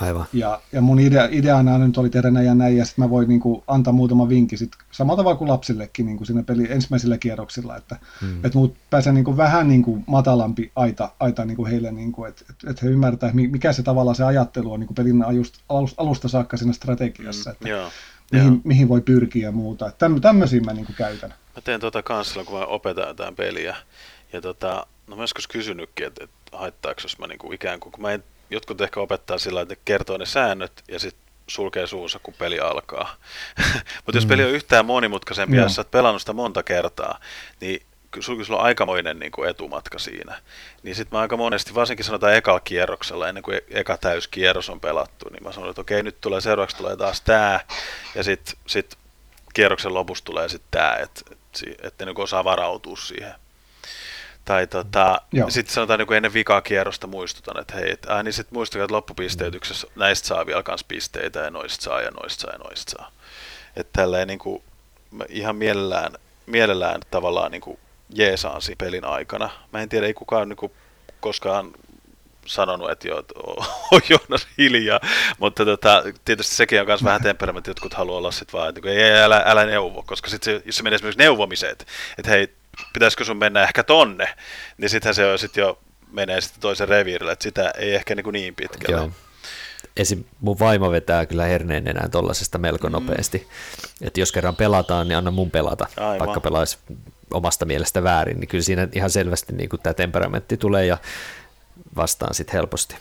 Aivan. Ja, ja mun idea, ideana nyt oli tehdä näin ja näin, ja sitten mä voin niin kuin, antaa muutama vinkki sit, samalla tavalla kuin lapsillekin niin kuin siinä peli ensimmäisillä kierroksilla, että hmm. et muut pääsee niin kuin, vähän niin kuin, matalampi aita, aita niin kuin heille, niin kuin, että et, et he ymmärtää, mikä se tavallaan se ajattelu on niin kuin pelin alusta, alusta saakka siinä strategiassa. Hmm. Että, Joo mihin, mihin voi pyrkiä ja muuta. Täm, tämmöisiä mä niin käytän. Mä teen tota kanssa, kun mä opetan jotain peliä. Ja tota, no mä joskus kysynytkin, että, että haittaako jos mä niin kuin ikään kuin, kun mä en, jotkut ehkä opettaa sillä että kertoo ne säännöt ja sitten sulkee suunsa, kun peli alkaa. [laughs] Mutta mm. jos peli on yhtään monimutkaisempi, ja sä oot pelannut sitä monta kertaa, niin sulla on aikamoinen niin kuin etumatka siinä. Niin sitten mä aika monesti, varsinkin sanotaan ekalla kierroksella, ennen kuin eka täyskierros on pelattu, niin mä sanon, että okei, nyt tulee seuraavaksi tulee taas tämä, ja sitten sit kierroksen lopussa tulee sitten tämä, että et, et ne niin osaa varautua siihen. Tai tota, sitten sanotaan niin kuin ennen vikaa kierrosta muistutan, että hei, et, ää, niin sitten muistakaa, että loppupisteytyksessä näistä saa vielä kans pisteitä ja noista saa ja noista saa ja noista saa. Että tälleen niin kuin, ihan mielellään, mielellään tavallaan niin kuin jeesaan siinä pelin aikana. Mä en tiedä, ei kukaan niin kuin, koskaan sanonut, että joo, [laughs] on Joonas hiljaa, mutta tota, tietysti sekin on myös vähän temperamentti, jotkut haluaa olla sitten vaan, että niin ei, älä, älä neuvo, koska sitten jos se menee esimerkiksi neuvomiseen, että, että hei, pitäisikö sun mennä ehkä tonne, niin sittenhän se on sitten jo menee sitten toisen reviirille, että sitä ei ehkä niin, niin pitkälle. Joo. Esim. mun vaimo vetää kyllä herneen enää tollasesta melko mm. nopeasti. Että jos kerran pelataan, niin anna mun pelata, Aivan. vaikka pelaisi omasta mielestä väärin, niin kyllä siinä ihan selvästi niin kuin tämä temperamentti tulee ja vastaan sitten helposti.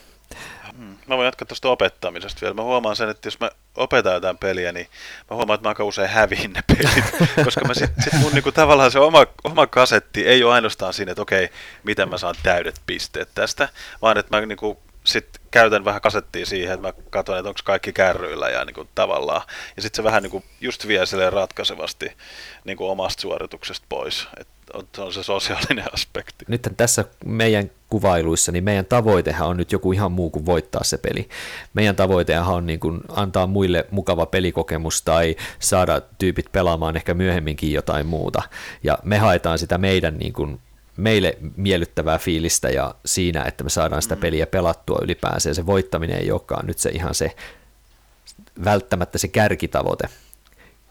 Hmm. Mä voin jatkaa tuosta opettamisesta vielä. Mä huomaan sen, että jos mä opetan jotain peliä, niin mä huomaan, että mä aika usein häviin ne pelit, [laughs] koska mä sit, sit mun niinku, tavallaan se oma, oma kasetti ei ole ainoastaan siinä, että okei, miten mä saan täydet pisteet tästä, vaan että mä niinku, sitten käytän vähän kasettia siihen, että mä katson, että onko kaikki kärryillä ja niin kuin, tavallaan. Ja sitten se vähän niin kuin, just vie ratkaisevasti niin kuin, omasta suorituksesta pois. että on se sosiaalinen [laughs] aspekti. Nyt tässä meidän kuvailuissa, niin meidän tavoitehan on nyt joku ihan muu kuin voittaa se peli. Meidän tavoitehan on niin kuin antaa muille mukava pelikokemus tai saada tyypit pelaamaan ehkä myöhemminkin jotain muuta. Ja me haetaan sitä meidän niin kuin meille miellyttävää fiilistä ja siinä, että me saadaan sitä mm. peliä pelattua ylipäänsä ja se voittaminen ei olekaan nyt se ihan se välttämättä se kärkitavoite,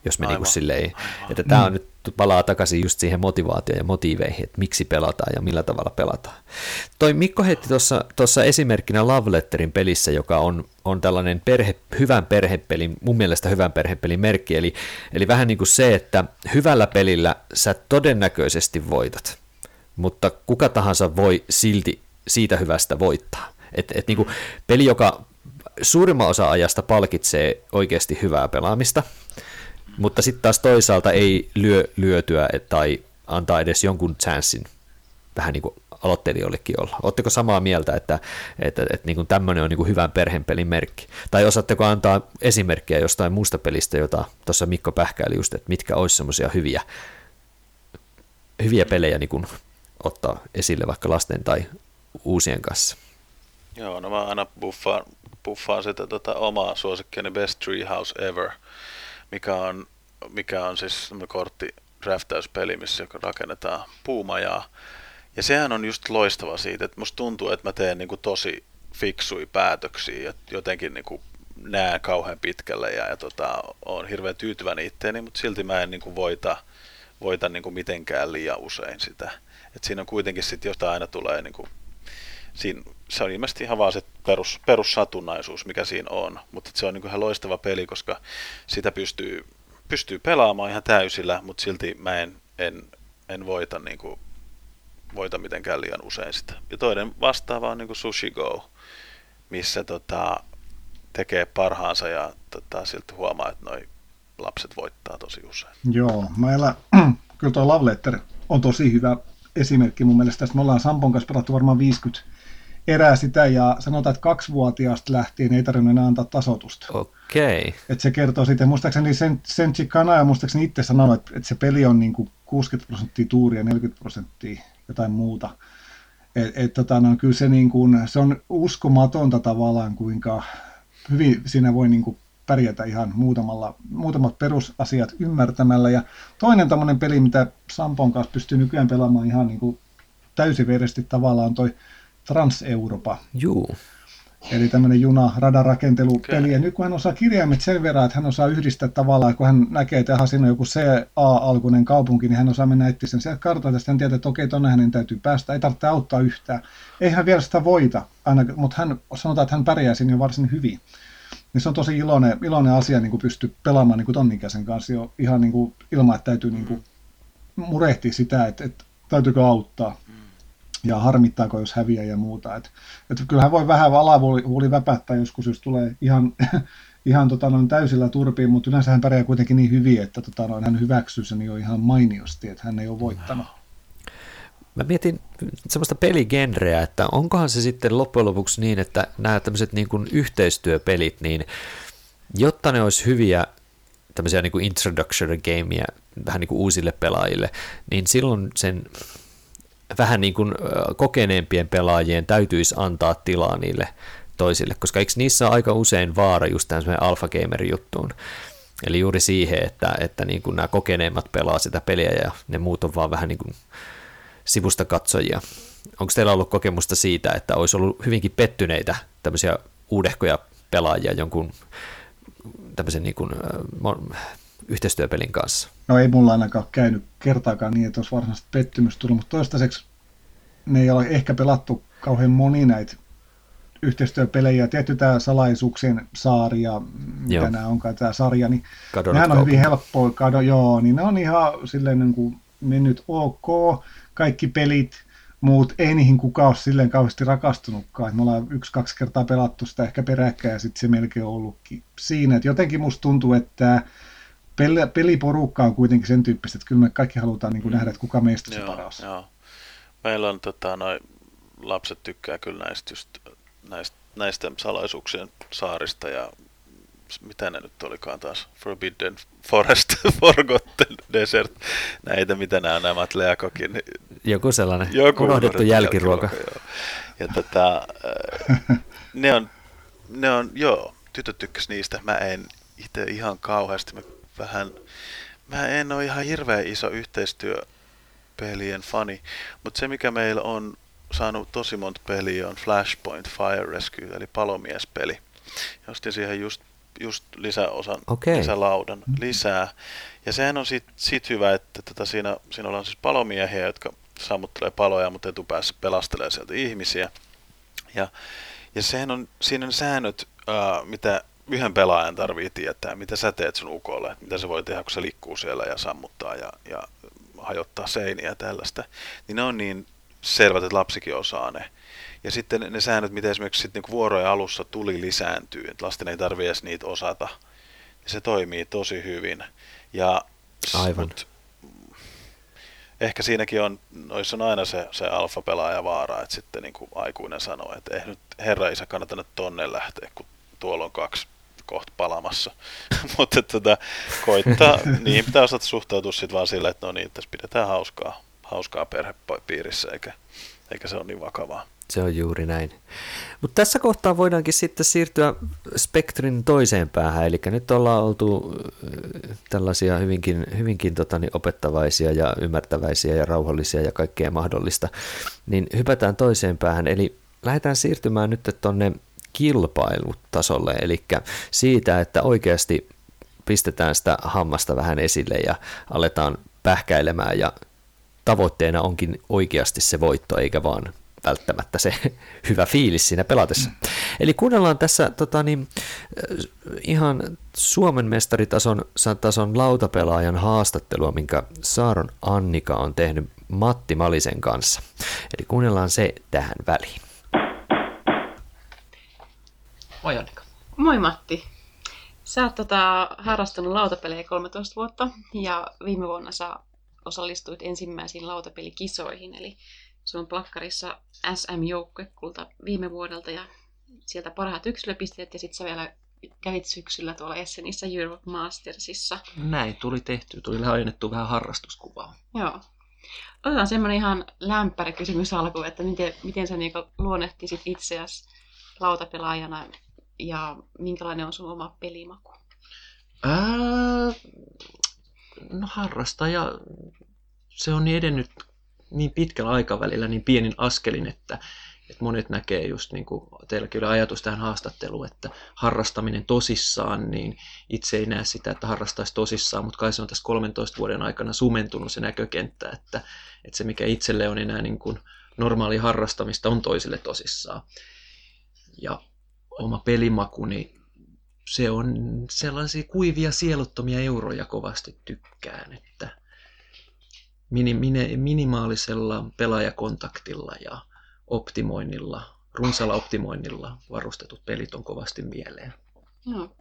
jos me niin silleen, että tämä on mm. nyt palaa takaisin just siihen motivaatioon ja motiiveihin, että miksi pelataan ja millä tavalla pelataan. Toi Mikko heitti tuossa esimerkkinä Love Letterin pelissä, joka on, on tällainen perhe, hyvän perhepelin, mun mielestä hyvän perhepelin merkki, eli, eli vähän niin kuin se, että hyvällä pelillä sä todennäköisesti voitat mutta kuka tahansa voi silti siitä hyvästä voittaa. Et, et niin kuin peli, joka suurimman osa ajasta palkitsee oikeasti hyvää pelaamista, mutta sitten taas toisaalta ei lyö lyötyä tai antaa edes jonkun chanssin vähän niin kuin aloittelijoillekin olla. Oletteko samaa mieltä, että, että, että niin kuin tämmöinen on niin kuin hyvän perheenpelin merkki? Tai osaatteko antaa esimerkkejä jostain muusta pelistä, jota tuossa Mikko pähkäili just, että mitkä olisi semmoisia hyviä, hyviä pelejä niin kuin ottaa esille vaikka lasten tai uusien kanssa? Joo, no mä aina buffaan, buffaan sitä tota omaa suosikkiani Best Treehouse Ever, mikä on, mikä on siis kortti draftäyspeli, missä rakennetaan puumajaa. Ja sehän on just loistava siitä, että musta tuntuu, että mä teen niinku tosi fiksui päätöksiä ja jotenkin niinku näen kauhean pitkälle ja, ja tota, on hirveän tyytyväinen itteeni, mutta silti mä en niinku voita, voita niinku mitenkään liian usein sitä. Et siinä on kuitenkin sitten, josta aina tulee niinku siinä, se on ilmeisesti ihan vaan se perus, perussatunnaisuus, mikä siinä on, mutta se on niin ihan loistava peli, koska sitä pystyy, pystyy pelaamaan ihan täysillä, mutta silti mä en, en, en voita, niin kuin, voita mitenkään liian usein sitä. Ja toinen vastaava on niin kuin Sushi Go, missä tota, tekee parhaansa ja tota, silti huomaa, että noi lapset voittaa tosi usein. Joo, meillä [clears throat] kyllä tuo Love Letter on tosi hyvä esimerkki mun mielestä. Me ollaan Sampon kanssa pelattu varmaan 50 erää sitä ja sanotaan, että kaksivuotiaasta lähtien ei tarvinnut enää antaa tasotusta. Okei. Okay. Että se kertoo sitten, muistaakseni sen, sen Chicana ja muistaakseni itse sanonut, että, että se peli on niin kuin 60 prosenttia tuuria ja 40 prosenttia jotain muuta. Et, et, tota, no, kyllä se, niin kuin, se on uskomatonta tavallaan, kuinka hyvin siinä voi niin kuin pärjätä ihan muutamalla, muutamat perusasiat ymmärtämällä. Ja toinen tämmöinen peli, mitä Sampon kanssa pystyy nykyään pelaamaan ihan niin kuin täysiveresti tavallaan, on toi Trans-Europa. Juu. Eli tämmöinen juna radarakentelupeli. Okay. Ja nyt kun hän osaa kirjaimet sen verran, että hän osaa yhdistää tavallaan, kun hän näkee, että siinä on joku CA-alkuinen kaupunki, niin hän osaa mennä etsiä sen sieltä kartalta, ja hän tietää, että okei, tuonne hänen täytyy päästä, ei tarvitse auttaa yhtään. Ei hän vielä sitä voita, aina, mutta hän sanotaan, että hän pärjää siinä jo varsin hyvin. Niin se on tosi iloinen, iloinen asia niin pystyä pelaamaan niin tonnikäisen kanssa jo ihan niin kuin, ilman, että täytyy niin kuin, murehtia sitä, että, että täytyykö auttaa ja harmittaako, jos häviää ja muuta. Et, et kyllähän voi vähän alavuuli väpättää joskus, jos tulee ihan, [laughs] ihan tota, noin täysillä turpiin, mutta yleensä hän pärjää kuitenkin niin hyvin, että tota, noin, hän hyväksyy sen jo ihan mainiosti, että hän ei ole voittanut. Mä mietin semmoista peligenreä, että onkohan se sitten loppujen lopuksi niin, että nämä tämmöiset niin kuin yhteistyöpelit, niin jotta ne olisi hyviä tämmöisiä niin kuin introductory gameja vähän niin kuin uusille pelaajille, niin silloin sen vähän niin kuin kokeneempien pelaajien täytyisi antaa tilaa niille toisille, koska eikö niissä aika usein vaara just tämmöisen alpha gamer juttuun. Eli juuri siihen, että, että niin kuin nämä kokeneemmat pelaa sitä peliä ja ne muut on vaan vähän niin kuin sivusta katsojia. Onko teillä ollut kokemusta siitä, että olisi ollut hyvinkin pettyneitä tämmöisiä uudehkoja pelaajia jonkun tämmöisen niin kuin, yhteistyöpelin kanssa? No ei mulla ainakaan käynyt kertaakaan niin, että olisi varsinaisesti pettymys tullut, mutta toistaiseksi ne ei ole ehkä pelattu kauhean moni näitä yhteistyöpelejä. Tietty tämä salaisuuksien saaria, mitä joo. nämä onkaan tämä sarja, niin Kadonnut on hyvin helppoa, kado, joo, niin ne on ihan silleen niin kuin mennyt ok, kaikki pelit, muut ei niihin kukaan ole silleen kauheasti rakastunutkaan. Me ollaan yksi-kaksi kertaa pelattu sitä ehkä peräkkäin ja sitten se melkein on ollutkin siinä. Et jotenkin musta tuntuu, että peliporukka on kuitenkin sen tyyppistä, että kyllä me kaikki halutaan niin kuin nähdä, että kuka meistä se paras. Joo. Meillä on tota, noi, lapset tykkää kyllä näistä, just, näistä, näistä salaisuuksien saarista ja mitä ne nyt olikaan taas, Forbidden Forest, [laughs] Forgotten Desert, näitä, mitä nämä on, nämä Leakokin. Joku sellainen Joku unohdettu jälkiruoka. jälkiruoka ja tota, [laughs] ne on, ne on, joo, tytöt tykkäs niistä, mä en itse ihan kauheasti, mä vähän, mä en ole ihan hirveän iso yhteistyöpelien fani, mutta se mikä meillä on saanut tosi monta peliä on Flashpoint Fire Rescue, eli palomiespeli. Jostin siihen just, just lisäosan, okay. lisälaudan lisää. Ja sehän on siitä sit hyvä, että tota siinä, siinä ollaan siis palomiehiä, jotka sammuttelee paloja, mutta etupäässä pelastelee sieltä ihmisiä. Ja, ja sehän on, siinä on säännöt, uh, mitä yhden pelaajan tarvii tietää, mitä sä teet sun ukolle, mitä se voi tehdä, kun se liikkuu siellä ja sammuttaa ja, ja hajottaa seiniä ja tällaista. Niin ne on niin selvät, että lapsikin osaa ne. Ja sitten ne säännöt, miten esimerkiksi sitten niin vuorojen alussa tuli lisääntyy, että lasten ei tarvitse edes niitä osata, niin se toimii tosi hyvin. Ja, Aivan. Mut, ehkä siinäkin on, noissa on aina se, se alfa-pelaaja vaara, että sitten niin kuin aikuinen sanoo, että ei nyt herra isä kannata nyt tonne lähteä, kun tuolla on kaksi kohta palamassa. [laughs] Mutta tota, koittaa, [laughs] niihin pitää osata suhtautua sitten vaan sillä, että no niin, tässä pidetään hauskaa, hauskaa perhepiirissä, eikä, eikä se ole niin vakavaa. Se on juuri näin. Mutta tässä kohtaa voidaankin sitten siirtyä spektrin toiseen päähän, eli nyt ollaan oltu äh, tällaisia hyvinkin, hyvinkin tota, niin opettavaisia ja ymmärtäväisiä ja rauhallisia ja kaikkea mahdollista, niin hypätään toiseen päähän, eli lähdetään siirtymään nyt tuonne kilpailutasolle, eli siitä, että oikeasti pistetään sitä hammasta vähän esille ja aletaan pähkäilemään ja tavoitteena onkin oikeasti se voitto, eikä vaan välttämättä se [laughs] hyvä fiilis siinä pelatessa. Eli kuunnellaan tässä tota, niin, ihan Suomen mestaritason tason lautapelaajan haastattelua, minkä Saaron Annika on tehnyt Matti Malisen kanssa. Eli kuunnellaan se tähän väliin. Moi Annika. Moi Matti. Sä oot tota, harrastanut lautapelejä 13 vuotta ja viime vuonna sä osallistuit ensimmäisiin lautapelikisoihin, eli sun plakkarissa SM-joukkuekulta viime vuodelta ja sieltä parhaat yksilöpisteet ja sitten sä vielä kävit syksyllä tuolla Essenissä Europe Mastersissa. Näin tuli tehty, tuli laajennettu vähän harrastuskuvaa. Joo. Otetaan semmoinen ihan lämpäri kysymys alkuun, että miten, miten sä niinku luonnehtisit itseäsi lautapelaajana ja minkälainen on sun oma pelimaku? Ää, no harrastaja, se on niin edennyt niin pitkällä aikavälillä niin pienin askelin, että, että monet näkee just niin kuin teilläkin oli ajatus tähän haastatteluun, että harrastaminen tosissaan, niin itse ei näe sitä, että harrastaisi tosissaan, mutta kai se on tässä 13 vuoden aikana sumentunut se näkökenttä, että, että se mikä itselle on enää niin kuin normaali harrastamista on toisille tosissaan. Ja oma pelimakuni, se on sellaisia kuivia sieluttomia euroja kovasti tykkään, että minimaalisella pelaajakontaktilla ja optimoinnilla, runsalla optimoinnilla varustetut pelit on kovasti mieleen. No.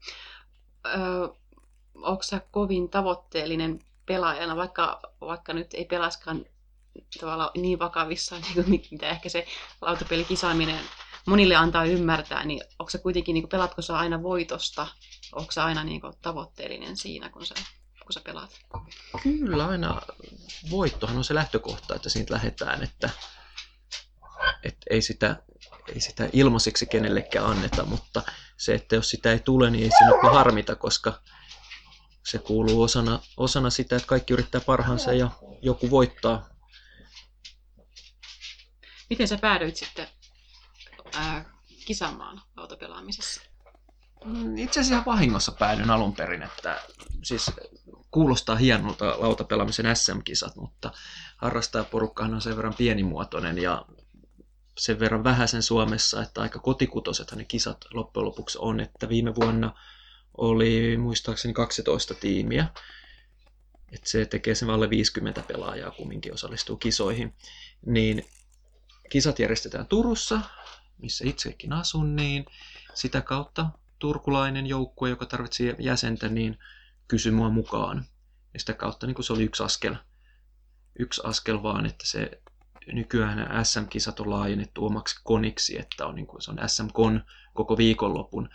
Öö, onko sä kovin tavoitteellinen pelaajana, vaikka, vaikka nyt ei pelaskaan tavallaan niin vakavissa, [laughs] niin kuin mitä ehkä se lautapelikisaaminen monille antaa ymmärtää, niin onko se kuitenkin, niin kuin, pelatko sä aina voitosta, onko sä aina niin kuin, tavoitteellinen siinä, kun sä, kun sä pelaat? Kyllä aina voittohan on se lähtökohta, että siitä lähdetään, että, että ei, sitä, ei sitä ilmaiseksi kenellekään anneta, mutta se, että jos sitä ei tule, niin ei se nyt harmita, koska se kuuluu osana, osana sitä, että kaikki yrittää parhaansa ja joku voittaa. Miten sä päädyit sitten ää, kisaamaan lautapelaamisessa? Mm, itse asiassa vahingossa päädyin alun perin, että siis kuulostaa hienolta lautapelaamisen SM-kisat, mutta harrastajaporukkahan on sen verran pienimuotoinen ja sen verran vähäisen Suomessa, että aika kotikutoiset ne kisat loppujen lopuksi on, että viime vuonna oli muistaakseni 12 tiimiä, että se tekee sen alle 50 pelaajaa kumminkin osallistuu kisoihin, niin kisat järjestetään Turussa, missä itsekin asun, niin sitä kautta turkulainen joukkue, joka tarvitsee jäsentä, niin kysyi mua mukaan. Ja sitä kautta niin se oli yksi askel, yksi askel vaan, että se nykyään SM-kisat on laajennettu omaksi koniksi, että on, niin kuin, se on SM-kon koko viikonlopun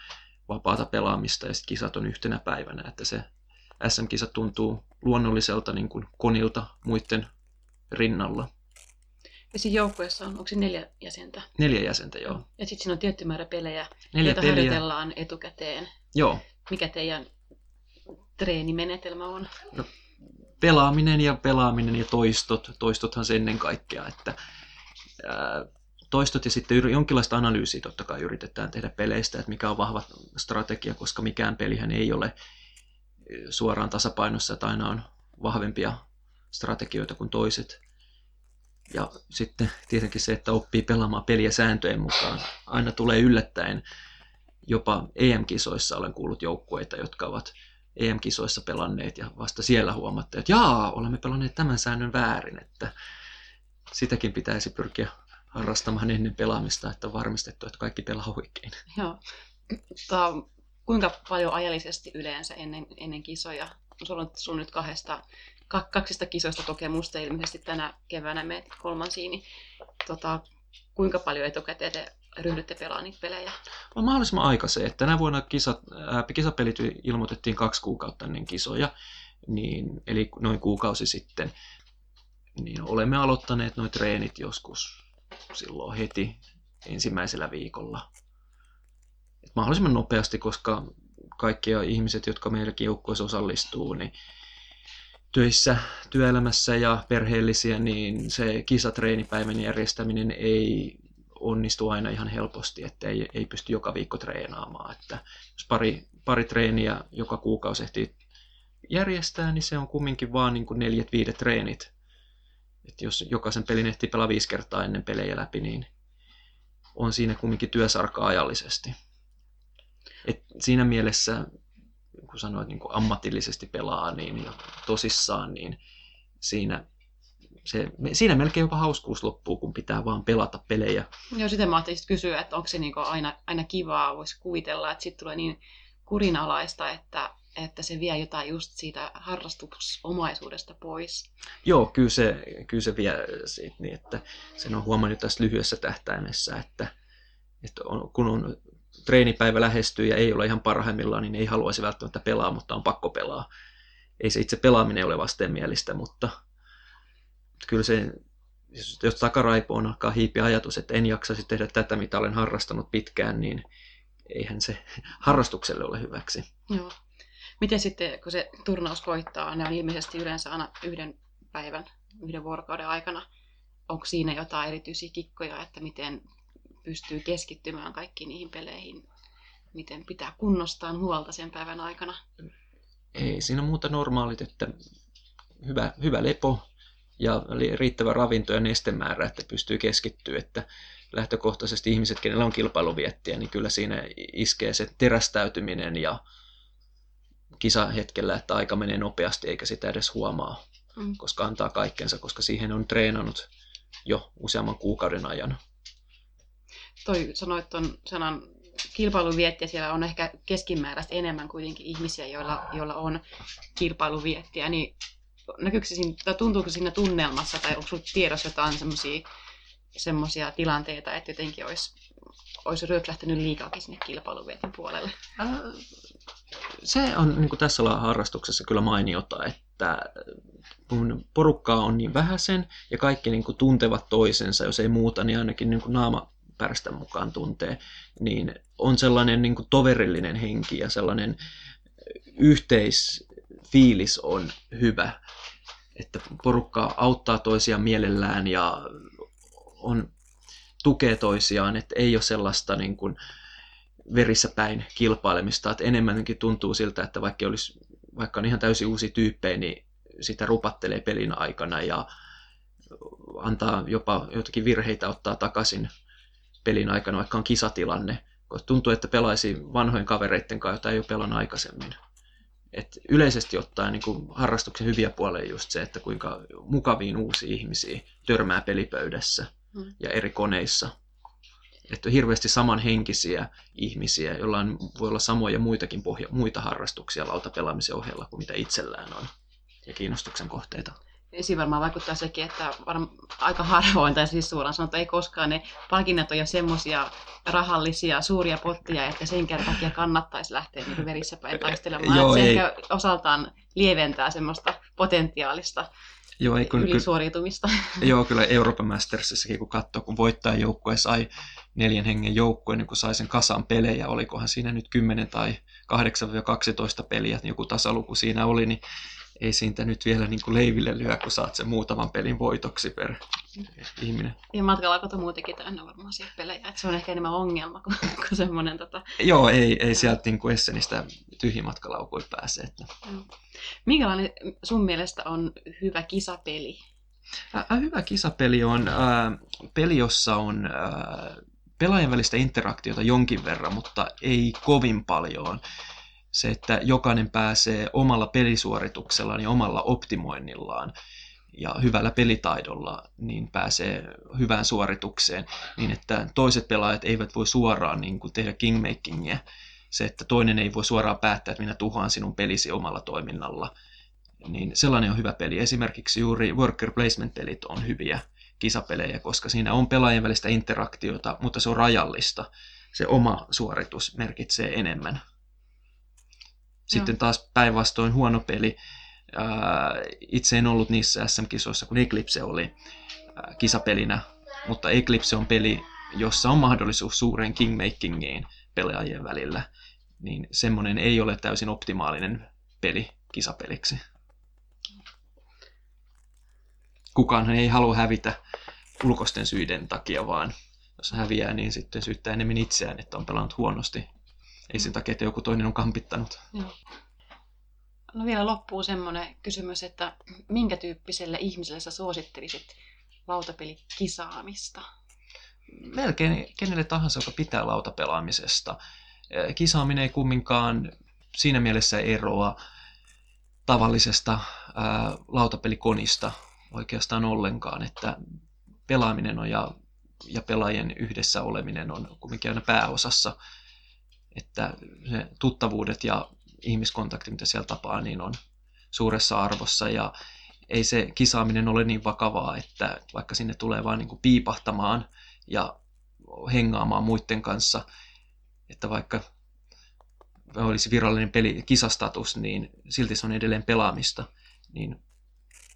vapaata pelaamista ja sitten kisat on yhtenä päivänä, että se SM-kisat tuntuu luonnolliselta niin kuin konilta muiden rinnalla. Ja siinä joukkueessa on, onko se neljä jäsentä? Neljä jäsentä, joo. Ja sitten siinä on tietty määrä pelejä, neljä joita peliä. harjoitellaan etukäteen. Joo. Mikä teidän treenimenetelmä on? No, pelaaminen ja pelaaminen ja toistot. Toistothan se ennen kaikkea, että ää, toistot ja sitten jonkinlaista analyysiä totta kai yritetään tehdä peleistä, että mikä on vahva strategia, koska mikään pelihän ei ole suoraan tasapainossa, että aina on vahvempia strategioita kuin toiset. Ja sitten tietenkin se, että oppii pelaamaan peliä sääntöjen mukaan. Aina tulee yllättäen. Jopa EM-kisoissa olen kuullut joukkueita, jotka ovat EM-kisoissa pelanneet ja vasta siellä huomatte, että jaa, olemme pelanneet tämän säännön väärin, että sitäkin pitäisi pyrkiä harrastamaan ennen pelaamista, että on varmistettu, että kaikki pelaa oikein. Joo. Tota, kuinka paljon ajallisesti yleensä ennen, ennen kisoja? Sulla on, sulla on nyt kahdesta kaksista kisoista kokemusta ilmeisesti tänä keväänä meet kolmansiin, niin tota, kuinka paljon etukäteen te ryhdytte pelaamaan niitä pelejä? On mahdollisimman aikaiseen. Tänä vuonna kisat, ää, kisapelit ilmoitettiin kaksi kuukautta ennen kisoja, niin, eli noin kuukausi sitten. Niin olemme aloittaneet noin treenit joskus silloin heti ensimmäisellä viikolla. Et mahdollisimman nopeasti, koska kaikki ihmiset, jotka meilläkin joukkueessa osallistuu, niin töissä, työelämässä ja perheellisiä, niin se kisatreenipäivän järjestäminen ei onnistu aina ihan helposti, että ei, ei pysty joka viikko treenaamaan. Että jos pari, pari treeniä joka kuukausi ehtii järjestää, niin se on kumminkin vaan niin kuin neljät viidet treenit. Että jos jokaisen pelin ehtii pelaa viisi kertaa ennen pelejä läpi, niin on siinä kumminkin työsarkaa ajallisesti. Et siinä mielessä, kun sanoit niin kuin ammatillisesti pelaa niin, ja tosissaan, niin siinä, se, siinä melkein jopa hauskuus loppuu, kun pitää vaan pelata pelejä. Joo, sitä mä ajattelin kysyä, että onko se niin aina, aina kivaa, voisi kuvitella, että sitten tulee niin kurinalaista, että, että se vie jotain just siitä harrastusomaisuudesta pois. Joo, kyllä se, kyllä se vie siitä niin, että sen on huomannut tässä lyhyessä tähtäimessä, että, että on, kun on treenipäivä lähestyy ja ei ole ihan parhaimmillaan, niin ei haluaisi välttämättä pelaa, mutta on pakko pelaa. Ei se itse pelaaminen ole vastenmielistä, mutta kyllä se, jos takaraipoon alkaa hiipiä ajatus, että en jaksaisi tehdä tätä, mitä olen harrastanut pitkään, niin eihän se [laughs] harrastukselle ole hyväksi. Joo. Miten sitten, kun se turnaus koittaa, ne on ilmeisesti yleensä aina yhden päivän, yhden vuorokauden aikana. Onko siinä jotain erityisiä kikkoja, että miten pystyy keskittymään kaikkiin niihin peleihin, miten pitää kunnostaan huolta sen päivän aikana? Ei siinä muuta normaalit, että hyvä, hyvä lepo ja riittävä ravinto ja nestemäärä, että pystyy keskittyä, että lähtökohtaisesti ihmiset, kenellä on kilpailuviettiä, niin kyllä siinä iskee se terästäytyminen ja kisahetkellä, että aika menee nopeasti eikä sitä edes huomaa, mm. koska antaa kaikkensa, koska siihen on treenannut jo useamman kuukauden ajan toi sanoit tuon sanan kilpailuviettiä, siellä on ehkä keskimääräistä enemmän kuitenkin ihmisiä, joilla, joilla on kilpailuviettiä, niin näkyykö siinä, tai tuntuuko siinä tunnelmassa, tai onko sinulla tiedossa jotain semmoisia tilanteita, että jotenkin olisi, olisi ryöplähtänyt liikaakin sinne kilpailuvietin puolelle? Se on niin kuin tässä harrastuksessa kyllä mainiota, että kun porukkaa on niin vähäisen ja kaikki niin kuin tuntevat toisensa, jos ei muuta, niin ainakin niin kuin naama pärstä mukaan tuntee, niin on sellainen niin kuin toverillinen henki ja sellainen yhteisfiilis on hyvä, että porukka auttaa toisiaan mielellään ja on, tukee toisiaan, että ei ole sellaista niin kuin verissä päin kilpailemista, että enemmänkin tuntuu siltä, että vaikka, olisi, vaikka on ihan täysin uusi tyyppejä, niin sitä rupattelee pelin aikana ja antaa jopa jotakin virheitä ottaa takaisin pelin aikana, vaikka on kisatilanne, koska tuntuu, että pelaisi vanhojen kavereiden kanssa, jota ei ole pelannut aikaisemmin. Et yleisesti ottaen niin kuin harrastuksen hyviä puolia just se, että kuinka mukaviin uusiin ihmisiin törmää pelipöydässä mm. ja eri koneissa. Että on hirveästi samanhenkisiä ihmisiä, joilla on, voi olla samoja muitakin pohja, muita harrastuksia lautapelaamisen ohella kuin mitä itsellään on ja kiinnostuksen kohteita siinä varmaan vaikuttaa sekin, että varmaan aika harvoin, tai siis suoraan sanottuna ei koskaan, ne palkinnat jo semmoisia rahallisia suuria pottia, että sen takia kannattaisi lähteä niin verissä päin taistelemaan. Joo, se ehkä osaltaan lieventää semmoista potentiaalista Joo, ei, kun, ylisuoriutumista. Kyllä, [laughs] joo, kyllä Euroopan Mastersissakin kun katsoo, kun voittajajoukkue sai neljän hengen joukkueen, niin kun sai sen kasan pelejä, olikohan siinä nyt 10 tai 8-12 peliä, niin joku tasaluku siinä oli, niin ei siitä nyt vielä niin kuin leiville lyö, kun saat sen muutaman pelin voitoksi per ihminen. Ja matkalla kato muutenkin täynnä varmaan siellä pelejä, että se on ehkä enemmän ongelma kuin, [laughs] kuin semmoinen... Tota... Joo, ei, ei sieltä niin kuin Essenistä tyhjimatkalaukuin pääse. Että... Minkälainen sun mielestä on hyvä kisapeli? Hyvä kisapeli on äh, peli, jossa on äh, pelaajan välistä interaktiota jonkin verran, mutta ei kovin paljon se, että jokainen pääsee omalla pelisuorituksellaan ja omalla optimoinnillaan ja hyvällä pelitaidolla niin pääsee hyvään suoritukseen, niin että toiset pelaajat eivät voi suoraan niin kuin tehdä kingmakingia. Se, että toinen ei voi suoraan päättää, että minä tuhoan sinun pelisi omalla toiminnalla. niin sellainen on hyvä peli. Esimerkiksi juuri worker placement-pelit on hyviä kisapelejä, koska siinä on pelaajien välistä interaktiota, mutta se on rajallista. Se oma suoritus merkitsee enemmän. Sitten Joo. taas päinvastoin huono peli. Itse en ollut niissä SM-kisoissa, kun Eclipse oli kisapelinä, mutta Eclipse on peli, jossa on mahdollisuus suureen kingmakingiin pelaajien välillä. Niin semmoinen ei ole täysin optimaalinen peli kisapeliksi. Kukaan ei halua hävitä ulkoisten syiden takia, vaan jos häviää, niin sitten syyttää enemmän itseään, että on pelannut huonosti. Ei sen takia, että joku toinen on kampittanut. Joo. No vielä loppuu semmoinen kysymys, että minkä tyyppiselle ihmiselle sä suosittelisit lautapelikisaamista? Melkein kenelle tahansa, joka pitää lautapelaamisesta. Kisaaminen ei kumminkaan siinä mielessä eroa tavallisesta ää, lautapelikonista oikeastaan ollenkaan, että pelaaminen on ja, ja pelaajien yhdessä oleminen on kumminkin aina pääosassa, että se tuttavuudet ja ihmiskontakti, mitä siellä tapaa, niin on suuressa arvossa ja ei se kisaaminen ole niin vakavaa, että vaikka sinne tulee vain niin piipahtamaan ja hengaamaan muiden kanssa, että vaikka olisi virallinen peli, kisastatus, niin silti se on edelleen pelaamista. Niin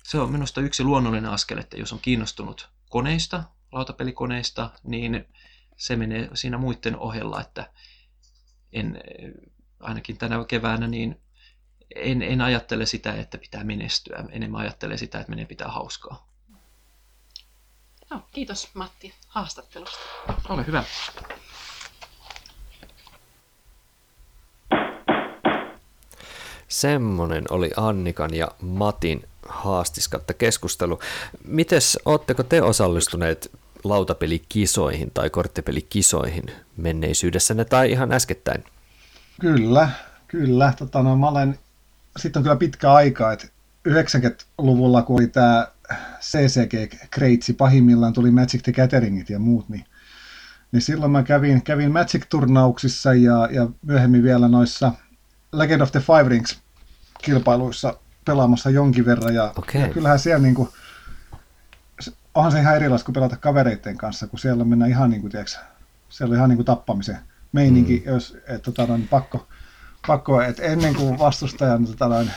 se on minusta yksi luonnollinen askel, että jos on kiinnostunut koneista, lautapelikoneista, niin se menee siinä muiden ohella, että en, ainakin tänä keväänä, niin en, en ajattele sitä, että pitää menestyä. Enemmän ajattele sitä, että menee pitää hauskaa. No, kiitos Matti haastattelusta. Ole hyvä. Semmonen oli Annikan ja Matin haastiskatta keskustelu. Mites, ootteko te osallistuneet lautapelikisoihin tai korttipelikisoihin menneisyydessänne tai ihan äskettäin? Kyllä, kyllä. Tota, no, mä olen, sitten on kyllä pitkä aika, että 90-luvulla, kun oli tämä CCG-kreitsi, pahimmillaan tuli Magic the Gatheringit ja muut, niin, niin silloin mä kävin, kävin Magic-turnauksissa ja, ja myöhemmin vielä noissa Legend of the Five Rings kilpailuissa pelaamassa jonkin verran. Ja, okay. ja kyllähän siellä niin kuin, onhan se ihan erilaista kuin pelata kavereiden kanssa, kun siellä mennään ihan niin kuin, tiedätkö, siellä on ihan niin kuin tappamisen meininki, mm. jos, et, tota, noin, pakko, pakko, että ennen kuin vastustajan tota, noin,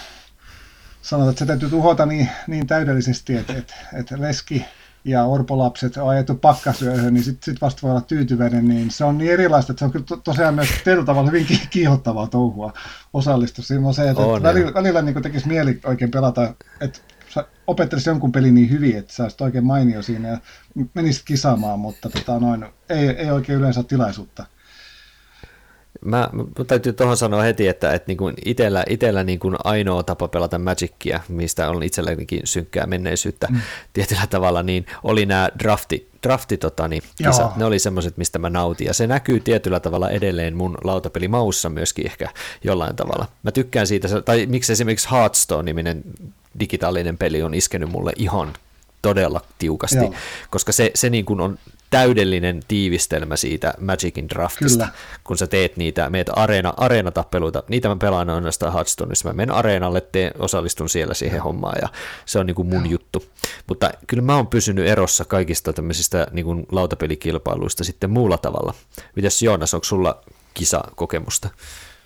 sanotaan, että se täytyy tuhota niin, niin täydellisesti, että, että, että leski ja orpolapset on ajettu pakkasyöhön, niin sitten sit vasta voi olla tyytyväinen, niin se on niin erilaista, että se on kyllä to, tosiaan myös tietyllä tavalla hyvin kiihottavaa touhua osallistua. Siinä on se, että, on, että välillä, välillä niin tekisi mieli oikein pelata, että sä opettelisit jonkun pelin niin hyvin, että sä oikein mainio siinä ja menisit kisaamaan, mutta tota, noin, ei, ei oikein yleensä ole tilaisuutta. Mä, mä täytyy tuohon sanoa heti, että, että niin kuin itellä, itellä niin kuin ainoa tapa pelata Magicia, mistä on itsellänikin synkkää menneisyyttä mm. tietyllä tavalla, niin oli nämä drafti, drafti tota, niin, kisat. Ne oli semmoiset, mistä mä nautin. Ja se näkyy tietyllä tavalla edelleen mun lautapelimaussa myöskin ehkä jollain tavalla. Mä tykkään siitä, tai miksi esimerkiksi Hearthstone-niminen digitaalinen peli on iskenyt mulle ihan todella tiukasti, Joo. koska se, se niin kuin on täydellinen tiivistelmä siitä Magicin draftista, Kyllä. kun sä teet niitä, meet areena, areenatappeluita, niitä mä pelaan ainoastaan Hearthstoneissa, mä menen areenalle, teen, osallistun siellä siihen hommaan ja se on niin kuin mun Joo. juttu. Mutta kyllä mä oon pysynyt erossa kaikista tämmöisistä niin kuin lautapelikilpailuista sitten muulla tavalla. Mitäs Joonas, onko sulla kisakokemusta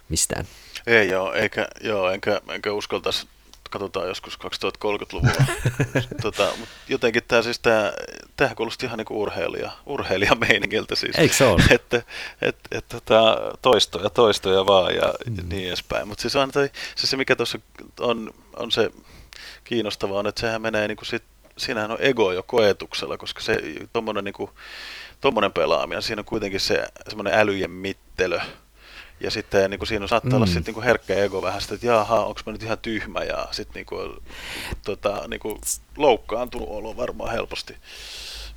mistään? Ei joo, eikä, joo enkä, enkä uskaltaisi katsotaan joskus 2030-luvulla. [laughs] tota, mutta jotenkin tämä siis tämähän kuulosti ihan niin urheilija, urheilijameiningiltä siis. Eikö se ole? että et, et, tota, toistoja, toistoja vaan ja mm. niin edespäin. Mutta siis on toi, siis se mikä tuossa on, on se kiinnostavaa on, että sehän menee niin kuin sit, siinähän on ego jo koetuksella, koska se tuommoinen niin tommonen pelaaminen, siinä on kuitenkin se semmoinen älyjen mittelö, ja sitten niin kuin siinä saattaa mm. olla sitten niin herkkä ego vähän sitä, että jaha, onko mä nyt ihan tyhmä ja sitten niin kuin, tota, niin kuin loukkaantunut olo varmaan helposti.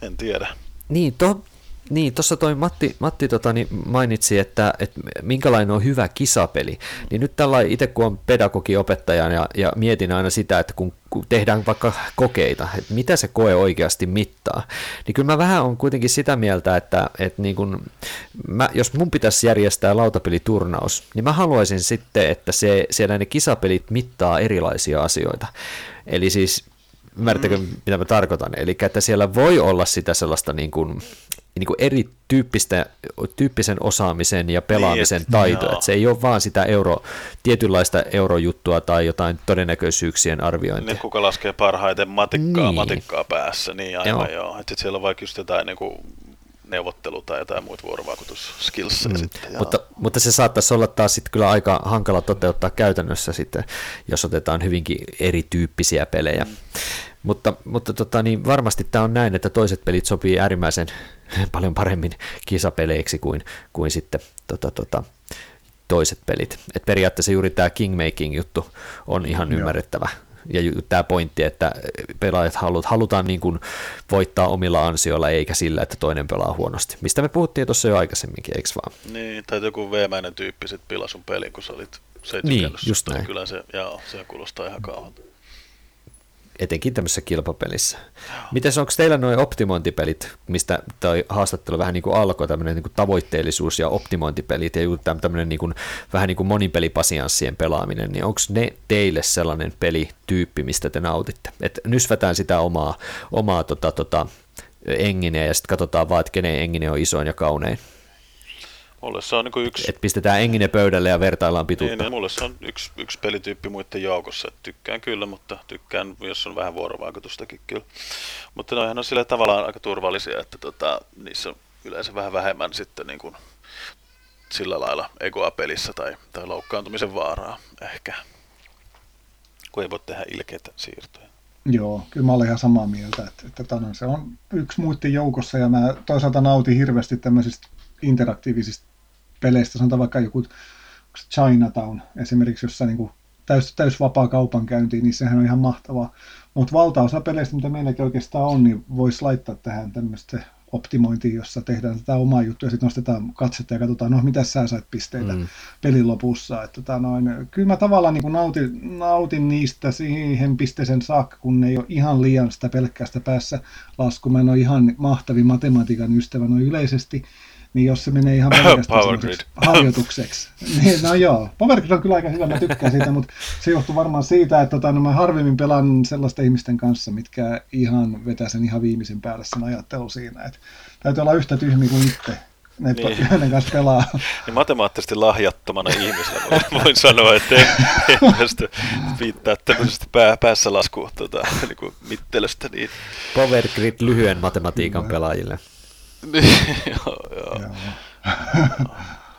En tiedä. Niin, to, Niin, tuossa toi Matti, Matti tota, niin mainitsi, että, että minkälainen on hyvä kisapeli. Niin nyt tällä itse kun on pedagogiopettajan ja, ja mietin aina sitä, että kun, kun tehdään vaikka kokeita, että mitä se koe oikeasti mittaa, niin kyllä mä vähän on kuitenkin sitä mieltä, että, että niin kun mä, jos mun pitäisi järjestää lautapeliturnaus, niin mä haluaisin sitten, että se, siellä ne kisapelit mittaa erilaisia asioita. Eli siis Ymmärrättekö, mm. mitä mä tarkoitan? Eli että siellä voi olla sitä sellaista niin kuin, niin kuin erityyppistä, tyyppisen osaamisen ja pelaamisen niin, taitoa. Että se ei ole vaan sitä euro, tietynlaista eurojuttua tai jotain todennäköisyyksien arviointia. Niin, kuka laskee parhaiten matikkaa, niin. matikkaa päässä, niin aivan joo. joo. Että siellä on vaikka just jotain niin kuin neuvottelu tai jotain muita vuorovaikutusskillsia. Mm. Sitten, mutta, mutta se saattaisi olla taas sitten kyllä aika hankala toteuttaa käytännössä sitten, jos otetaan hyvinkin erityyppisiä pelejä. Mm. Mutta, mutta tota, niin varmasti tämä on näin, että toiset pelit sopii äärimmäisen [laughs] paljon paremmin kisapeleiksi kuin, kuin sitten tota, tota, toiset pelit. Et periaatteessa juuri tämä kingmaking-juttu on ihan Joo. ymmärrettävä. Ja tämä pointti, että pelaajat halut, halutaan niin kuin voittaa omilla ansioilla eikä sillä, että toinen pelaa huonosti. Mistä me puhuttiin tuossa jo aikaisemminkin, eikö vaan? Niin, tai joku veemäinen tyyppi sitten pilaa sun pelin, kun sä olit, se ei niin, just näin. Kyllä se, joo, se kuulostaa ihan kauhealta etenkin tämmöisessä kilpapelissä. Miten onko teillä noin optimointipelit, mistä toi haastattelu vähän niin kuin alkoi, tämmöinen niin kuin tavoitteellisuus ja optimointipelit ja tämmöinen niin kuin, vähän niin kuin monipelipasianssien pelaaminen, niin onko ne teille sellainen pelityyppi, mistä te nautitte? Et nysvätään sitä omaa, omaa tota, tota, engineä ja sitten katsotaan vaan, että kenen engine on isoin ja kaunein. Mulle se on niin yksi... Et pistetään engine pöydälle ja vertaillaan pituutta. Niin, niin, mulle se on yksi, yksi pelityyppi muiden joukossa. Et tykkään kyllä, mutta tykkään, jos on vähän vuorovaikutustakin kyllä. Mutta noihän on sillä tavallaan aika turvallisia, että tota, niissä on yleensä vähän vähemmän sitten niin kuin sillä lailla egoa pelissä tai, tai loukkaantumisen vaaraa ehkä. Kun ei voi tehdä ilkeitä siirtoja. Joo, kyllä mä olen ihan samaa mieltä, että, että että se on yksi muiden joukossa ja mä toisaalta nautin hirveästi tämmöisistä interaktiivisista peleistä, sanotaan vaikka joku Chinatown esimerkiksi, jossa niin kuin täys, täys vapaa kaupankäynti, niin sehän on ihan mahtavaa. Mutta valtaosa peleistä, mitä meilläkin oikeastaan on, niin voisi laittaa tähän tämmöistä optimointiin, jossa tehdään tätä omaa juttua ja sitten nostetaan katsetta ja katsotaan, no mitä sä sait pisteitä mm. pelin lopussa. Että, tota, noin, kyllä mä tavallaan niin nautin, nautin niistä siihen pisteeseen saakka, kun ne ei ole ihan liian sitä pelkkäästä päässä lasku. Mä en ole ihan mahtavin matematiikan ystävä noin yleisesti, niin jos se menee ihan [laughs] pelkästään harjoitukseksi. [laughs] niin, no joo, Power Grid on kyllä aika hyvä, mä tykkään siitä, mutta se johtuu varmaan siitä, että tota, no mä harvemmin pelaan sellaisten ihmisten kanssa, mitkä ihan vetää sen ihan viimeisen päälle sen ajattelu siinä. Että täytyy olla yhtä tyhmi kuin itse ne niin. kanssa pelaa. [laughs] Niin matemaattisesti lahjattomana ihmisenä voin, sanoa, että en, en viittaa tämmöisestä pää, päässä lasku tota, niin mittelöstä. Niin. Power Grid lyhyen matematiikan pelaajille. Niin, [laughs] joo, joo. [laughs]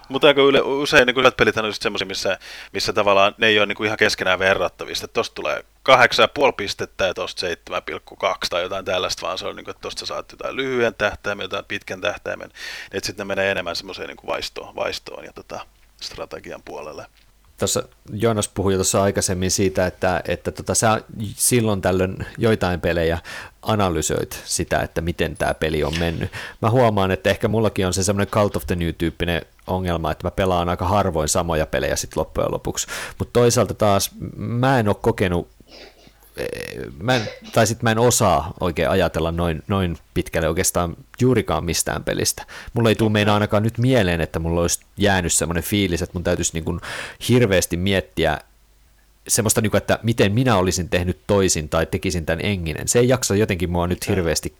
Mutta aika yle, usein niin hyvät pelit on semmoisia, missä, missä tavallaan ne ei ole niin kuin ihan keskenään verrattavista. Tuosta tulee 8,5 pistettä ja tuosta 7,2 tai jotain tällaista, vaan se on niin kuin, että tuosta saat jotain lyhyen tähtäimen, jotain pitkän tähtäimen. Että sitten ne menee enemmän semmoiseen niin kuin vaistoon, vaistoon ja tota, strategian puolelle tuossa Joonas puhui tuossa aikaisemmin siitä, että, että tota, sä silloin tällöin joitain pelejä analysoit sitä, että miten tämä peli on mennyt. Mä huomaan, että ehkä mullakin on se semmoinen Cult of the New-tyyppinen ongelma, että mä pelaan aika harvoin samoja pelejä sitten loppujen lopuksi. Mutta toisaalta taas mä en ole kokenut mä en, tai sitten mä en osaa oikein ajatella noin, noin pitkälle oikeastaan juurikaan mistään pelistä. Mulla ei tule meinaa ainakaan nyt mieleen, että mulla olisi jäänyt semmoinen fiilis, että mun täytyisi niin kuin hirveästi miettiä semmoista, niin kuin, että miten minä olisin tehnyt toisin tai tekisin tämän enginen. Se ei jaksa jotenkin mua nyt hirveästi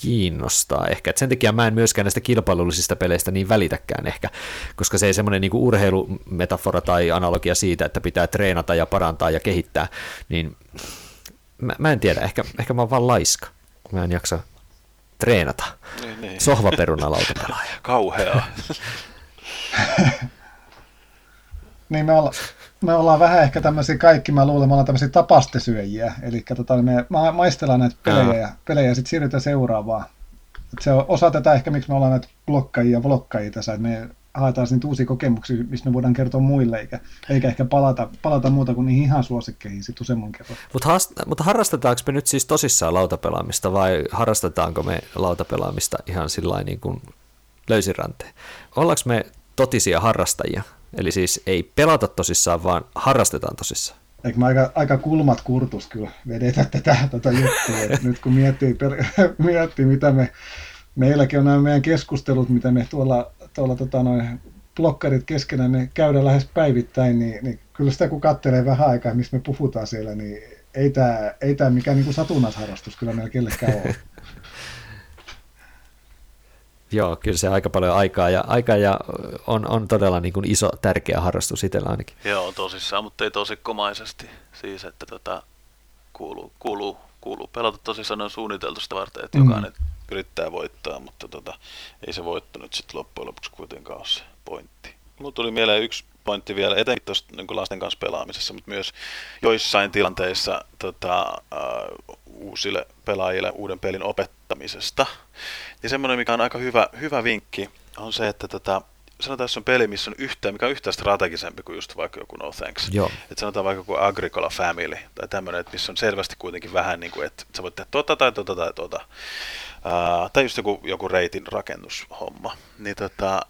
kiinnostaa ehkä. Et sen takia mä en myöskään näistä kilpailullisista peleistä niin välitäkään ehkä, koska se ei semmoinen niin urheilumetafora tai analogia siitä, että pitää treenata ja parantaa ja kehittää, niin mä, mä en tiedä, ehkä, ehkä mä oon vaan laiska, kun mä en jaksa treenata. Niin, niin. Sohvaperuna lautapelaaja. [laughs] Kauheaa. [laughs] niin me, olla, me ollaan vähän ehkä tämmöisiä kaikki, mä luulen, me ollaan tämmöisiä tapastesyöjiä, eli tota, me maistellaan näitä pelejä, ja, pelejä ja sitten siirrytään seuraavaan. Et se on osa tätä ehkä, miksi me ollaan näitä blokkajia ja vlokkajia tässä, että me haetaan niitä uusia kokemuksia, mistä me voidaan kertoa muille, eikä, eikä ehkä palata, palata muuta kuin niihin ihan suosikkeihin sitten useamman kerran. Mutta mut harrastetaanko me nyt siis tosissaan lautapelaamista vai harrastetaanko me lautapelaamista ihan sillä niin kuin löysin ranteen. Ollaanko me totisia harrastajia? Eli siis ei pelata tosissaan, vaan harrastetaan tosissaan. Eikö mä aika, aika kulmat kurtus kyllä vedetä tätä, tätä juttua. Et nyt kun miettii, [laughs] miettii, mitä me, meilläkin on nämä meidän keskustelut, mitä me tuolla, tuolla tota noin, blokkarit keskenään me käydään lähes päivittäin, niin, niin kyllä sitä kun katselee vähän aikaa, mistä me puhutaan siellä, niin ei tämä ei tää mikään niin satunnaisharrastus kyllä meillä kellekään ole. [laughs] Joo, kyllä se aika paljon aikaa ja, aikaa ja on, on todella niin kuin iso, tärkeä harrastus itsellä ainakin. Joo, tosissaan, mutta ei tosikkomaisesti. Siis, että tota, kuuluu, kuuluu, kuuluu pelata tosissaan on suunniteltu sitä varten, että mm. jokainen yrittää voittaa, mutta tota, ei se voitto nyt sitten loppujen lopuksi kuitenkaan ole se pointti. Mulla tuli mieleen yksi pointti vielä, etenkin tuosta niin lasten kanssa pelaamisessa, mutta myös joissain tilanteissa tota, uh, uusille pelaajille uuden pelin opettamisesta. Ja semmoinen, mikä on aika hyvä, hyvä vinkki, on se, että tota, sanotaan, jos on peli, missä on yhtä, mikä on yhtä strategisempi kuin just vaikka joku No Thanks. Joo. Että sanotaan vaikka joku Agricola Family tai tämmöinen, että missä on selvästi kuitenkin vähän niin kuin, että sä voit tehdä tota tai tota tai tota. Uh, tai just joku, joku reitin rakennushomma. Niin tota,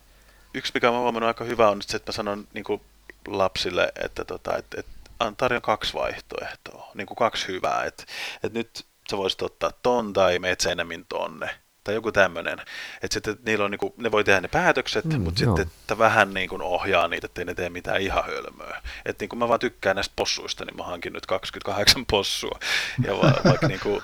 yksi, mikä mä huomannut aika hyvä on se, että mä sanon niin kuin lapsille, että, tota, että, että tarjoan kaksi vaihtoehtoa, niin kuin kaksi hyvää, että, että nyt sä voisit ottaa ton tai meet enemmän tonne tai joku tämmöinen. Että sitten niillä on niinku, ne voi tehdä ne päätökset, mm, mutta joo. sitten että vähän niin kuin ohjaa niitä, ettei ne tee mitään ihan hölmöä. Että niin kuin mä vaan tykkään näistä possuista, niin mä hankin nyt 28 possua. Ja va, [laughs] vaikka niin kuin,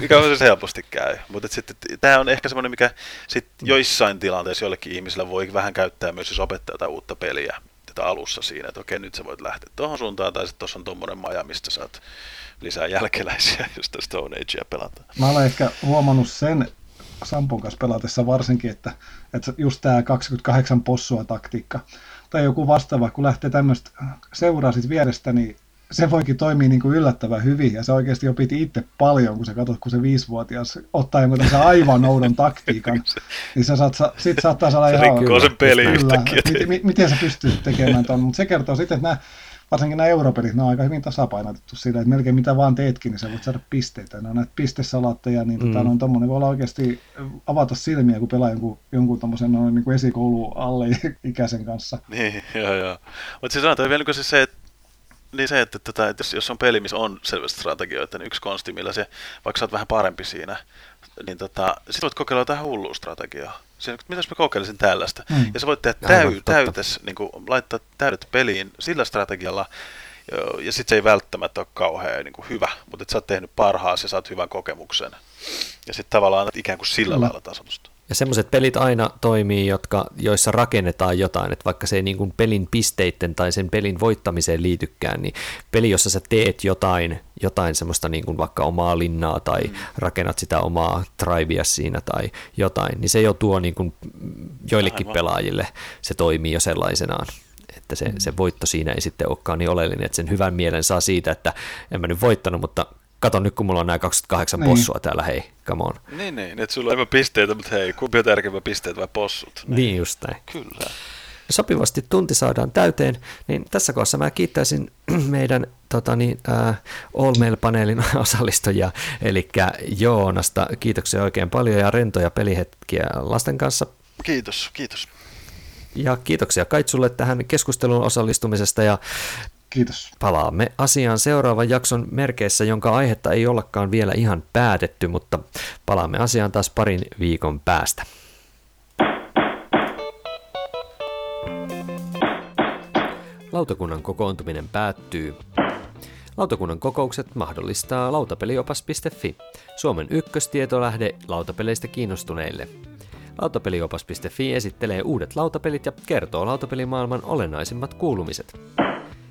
mikä on se helposti käy. Mutta sitten tämä on ehkä semmoinen, mikä sit joissain tilanteissa jollekin ihmisillä voi vähän käyttää myös, jos opettaa jotain uutta peliä tätä alussa siinä, että okei, nyt sä voit lähteä tuohon suuntaan, tai sitten tuossa on tuommoinen maja, mistä saat lisää jälkeläisiä, [laughs] jos tästä Stone Agea pelataan. Mä olen ehkä huomannut sen, Sampon kanssa pelatessa varsinkin, että, että just tämä 28 possua taktiikka tai joku vastaava, kun lähtee tämmöistä seuraa sit vierestä, niin se voikin toimia niin kuin yllättävän hyvin, ja se oikeasti opiti itse paljon, kun sä katsot, kun se viisivuotias ottaa jonkun tässä aivan oudon [laughs] taktiikan, niin sä saat, sit saattaa saada ihan... Se sen peli yhtäkkiä. Miten, miten sä pystyt tekemään tuon, mutta se kertoo sitten, että nämä varsinkin nämä europelit, ne on aika hyvin tasapainotettu sillä, että melkein mitä vaan teetkin, niin sä voit saada pisteitä. Ne on näitä pistesalatteja, niin tota, mm. tota, no, voi olla oikeasti avata silmiä, kun pelaa jonkun, jonkun tommosen noin niin esikoulu alle [laughs] ikäisen kanssa. Niin, [laughs] joo, joo. Mutta siis sanotaan vielä niin se, se, että niin se, että, että, että jos on peli, missä on selvästi strategioita, niin yksi konsti, millä se, vaikka sä oot vähän parempi siinä, niin tota, sit voit kokeilla jotain hullua strategiaa. Siinä, mitäs mä kokeilisin tällaista? Mm. Ja sä voit tehdä täy, täytes, niin kuin, laittaa täydet peliin sillä strategialla, ja sitten se ei välttämättä ole kauhean niin kuin hyvä, mutta että sä oot tehnyt parhaasi ja saat hyvän kokemuksen. Ja sitten tavallaan ikään kuin sillä mm. lailla tasoitusta. Ja semmoiset pelit aina toimii, jotka, joissa rakennetaan jotain, että vaikka se ei niin kuin pelin pisteiden tai sen pelin voittamiseen liitykään, niin peli, jossa sä teet jotain, jotain semmoista niin kuin vaikka omaa linnaa tai mm. rakennat sitä omaa tribea siinä tai jotain, niin se jo tuo niin kuin joillekin Aivan. pelaajille, se toimii jo sellaisenaan että se, mm. se voitto siinä ei sitten olekaan niin oleellinen, että sen hyvän mielen saa siitä, että en mä nyt voittanut, mutta kato nyt kun mulla on nämä 28 niin. possua täällä, hei, come on. Niin, niin, että sulla on enemmän pisteitä, mutta hei, kumpi on tärkeämpää pisteet vai possut? Niin, niin just näin. Kyllä. Sopivasti tunti saadaan täyteen, niin tässä kohdassa mä kiittäisin [clears throat] meidän tota niin, äh, All Mail-paneelin [laughs] osallistujia, eli Joonasta. Kiitoksia oikein paljon ja rentoja pelihetkiä lasten kanssa. Kiitos, kiitos. Ja kiitoksia Kaitsulle tähän keskusteluun osallistumisesta ja Kiitos. Palaamme asiaan seuraavan jakson merkeissä, jonka aihetta ei ollakaan vielä ihan päätetty, mutta palaamme asiaan taas parin viikon päästä. Lautakunnan kokoontuminen päättyy. Lautakunnan kokoukset mahdollistaa lautapeliopas.fi, Suomen ykköstietolähde lautapeleistä kiinnostuneille. Lautapeliopas.fi esittelee uudet lautapelit ja kertoo lautapelimaailman olennaisimmat kuulumiset.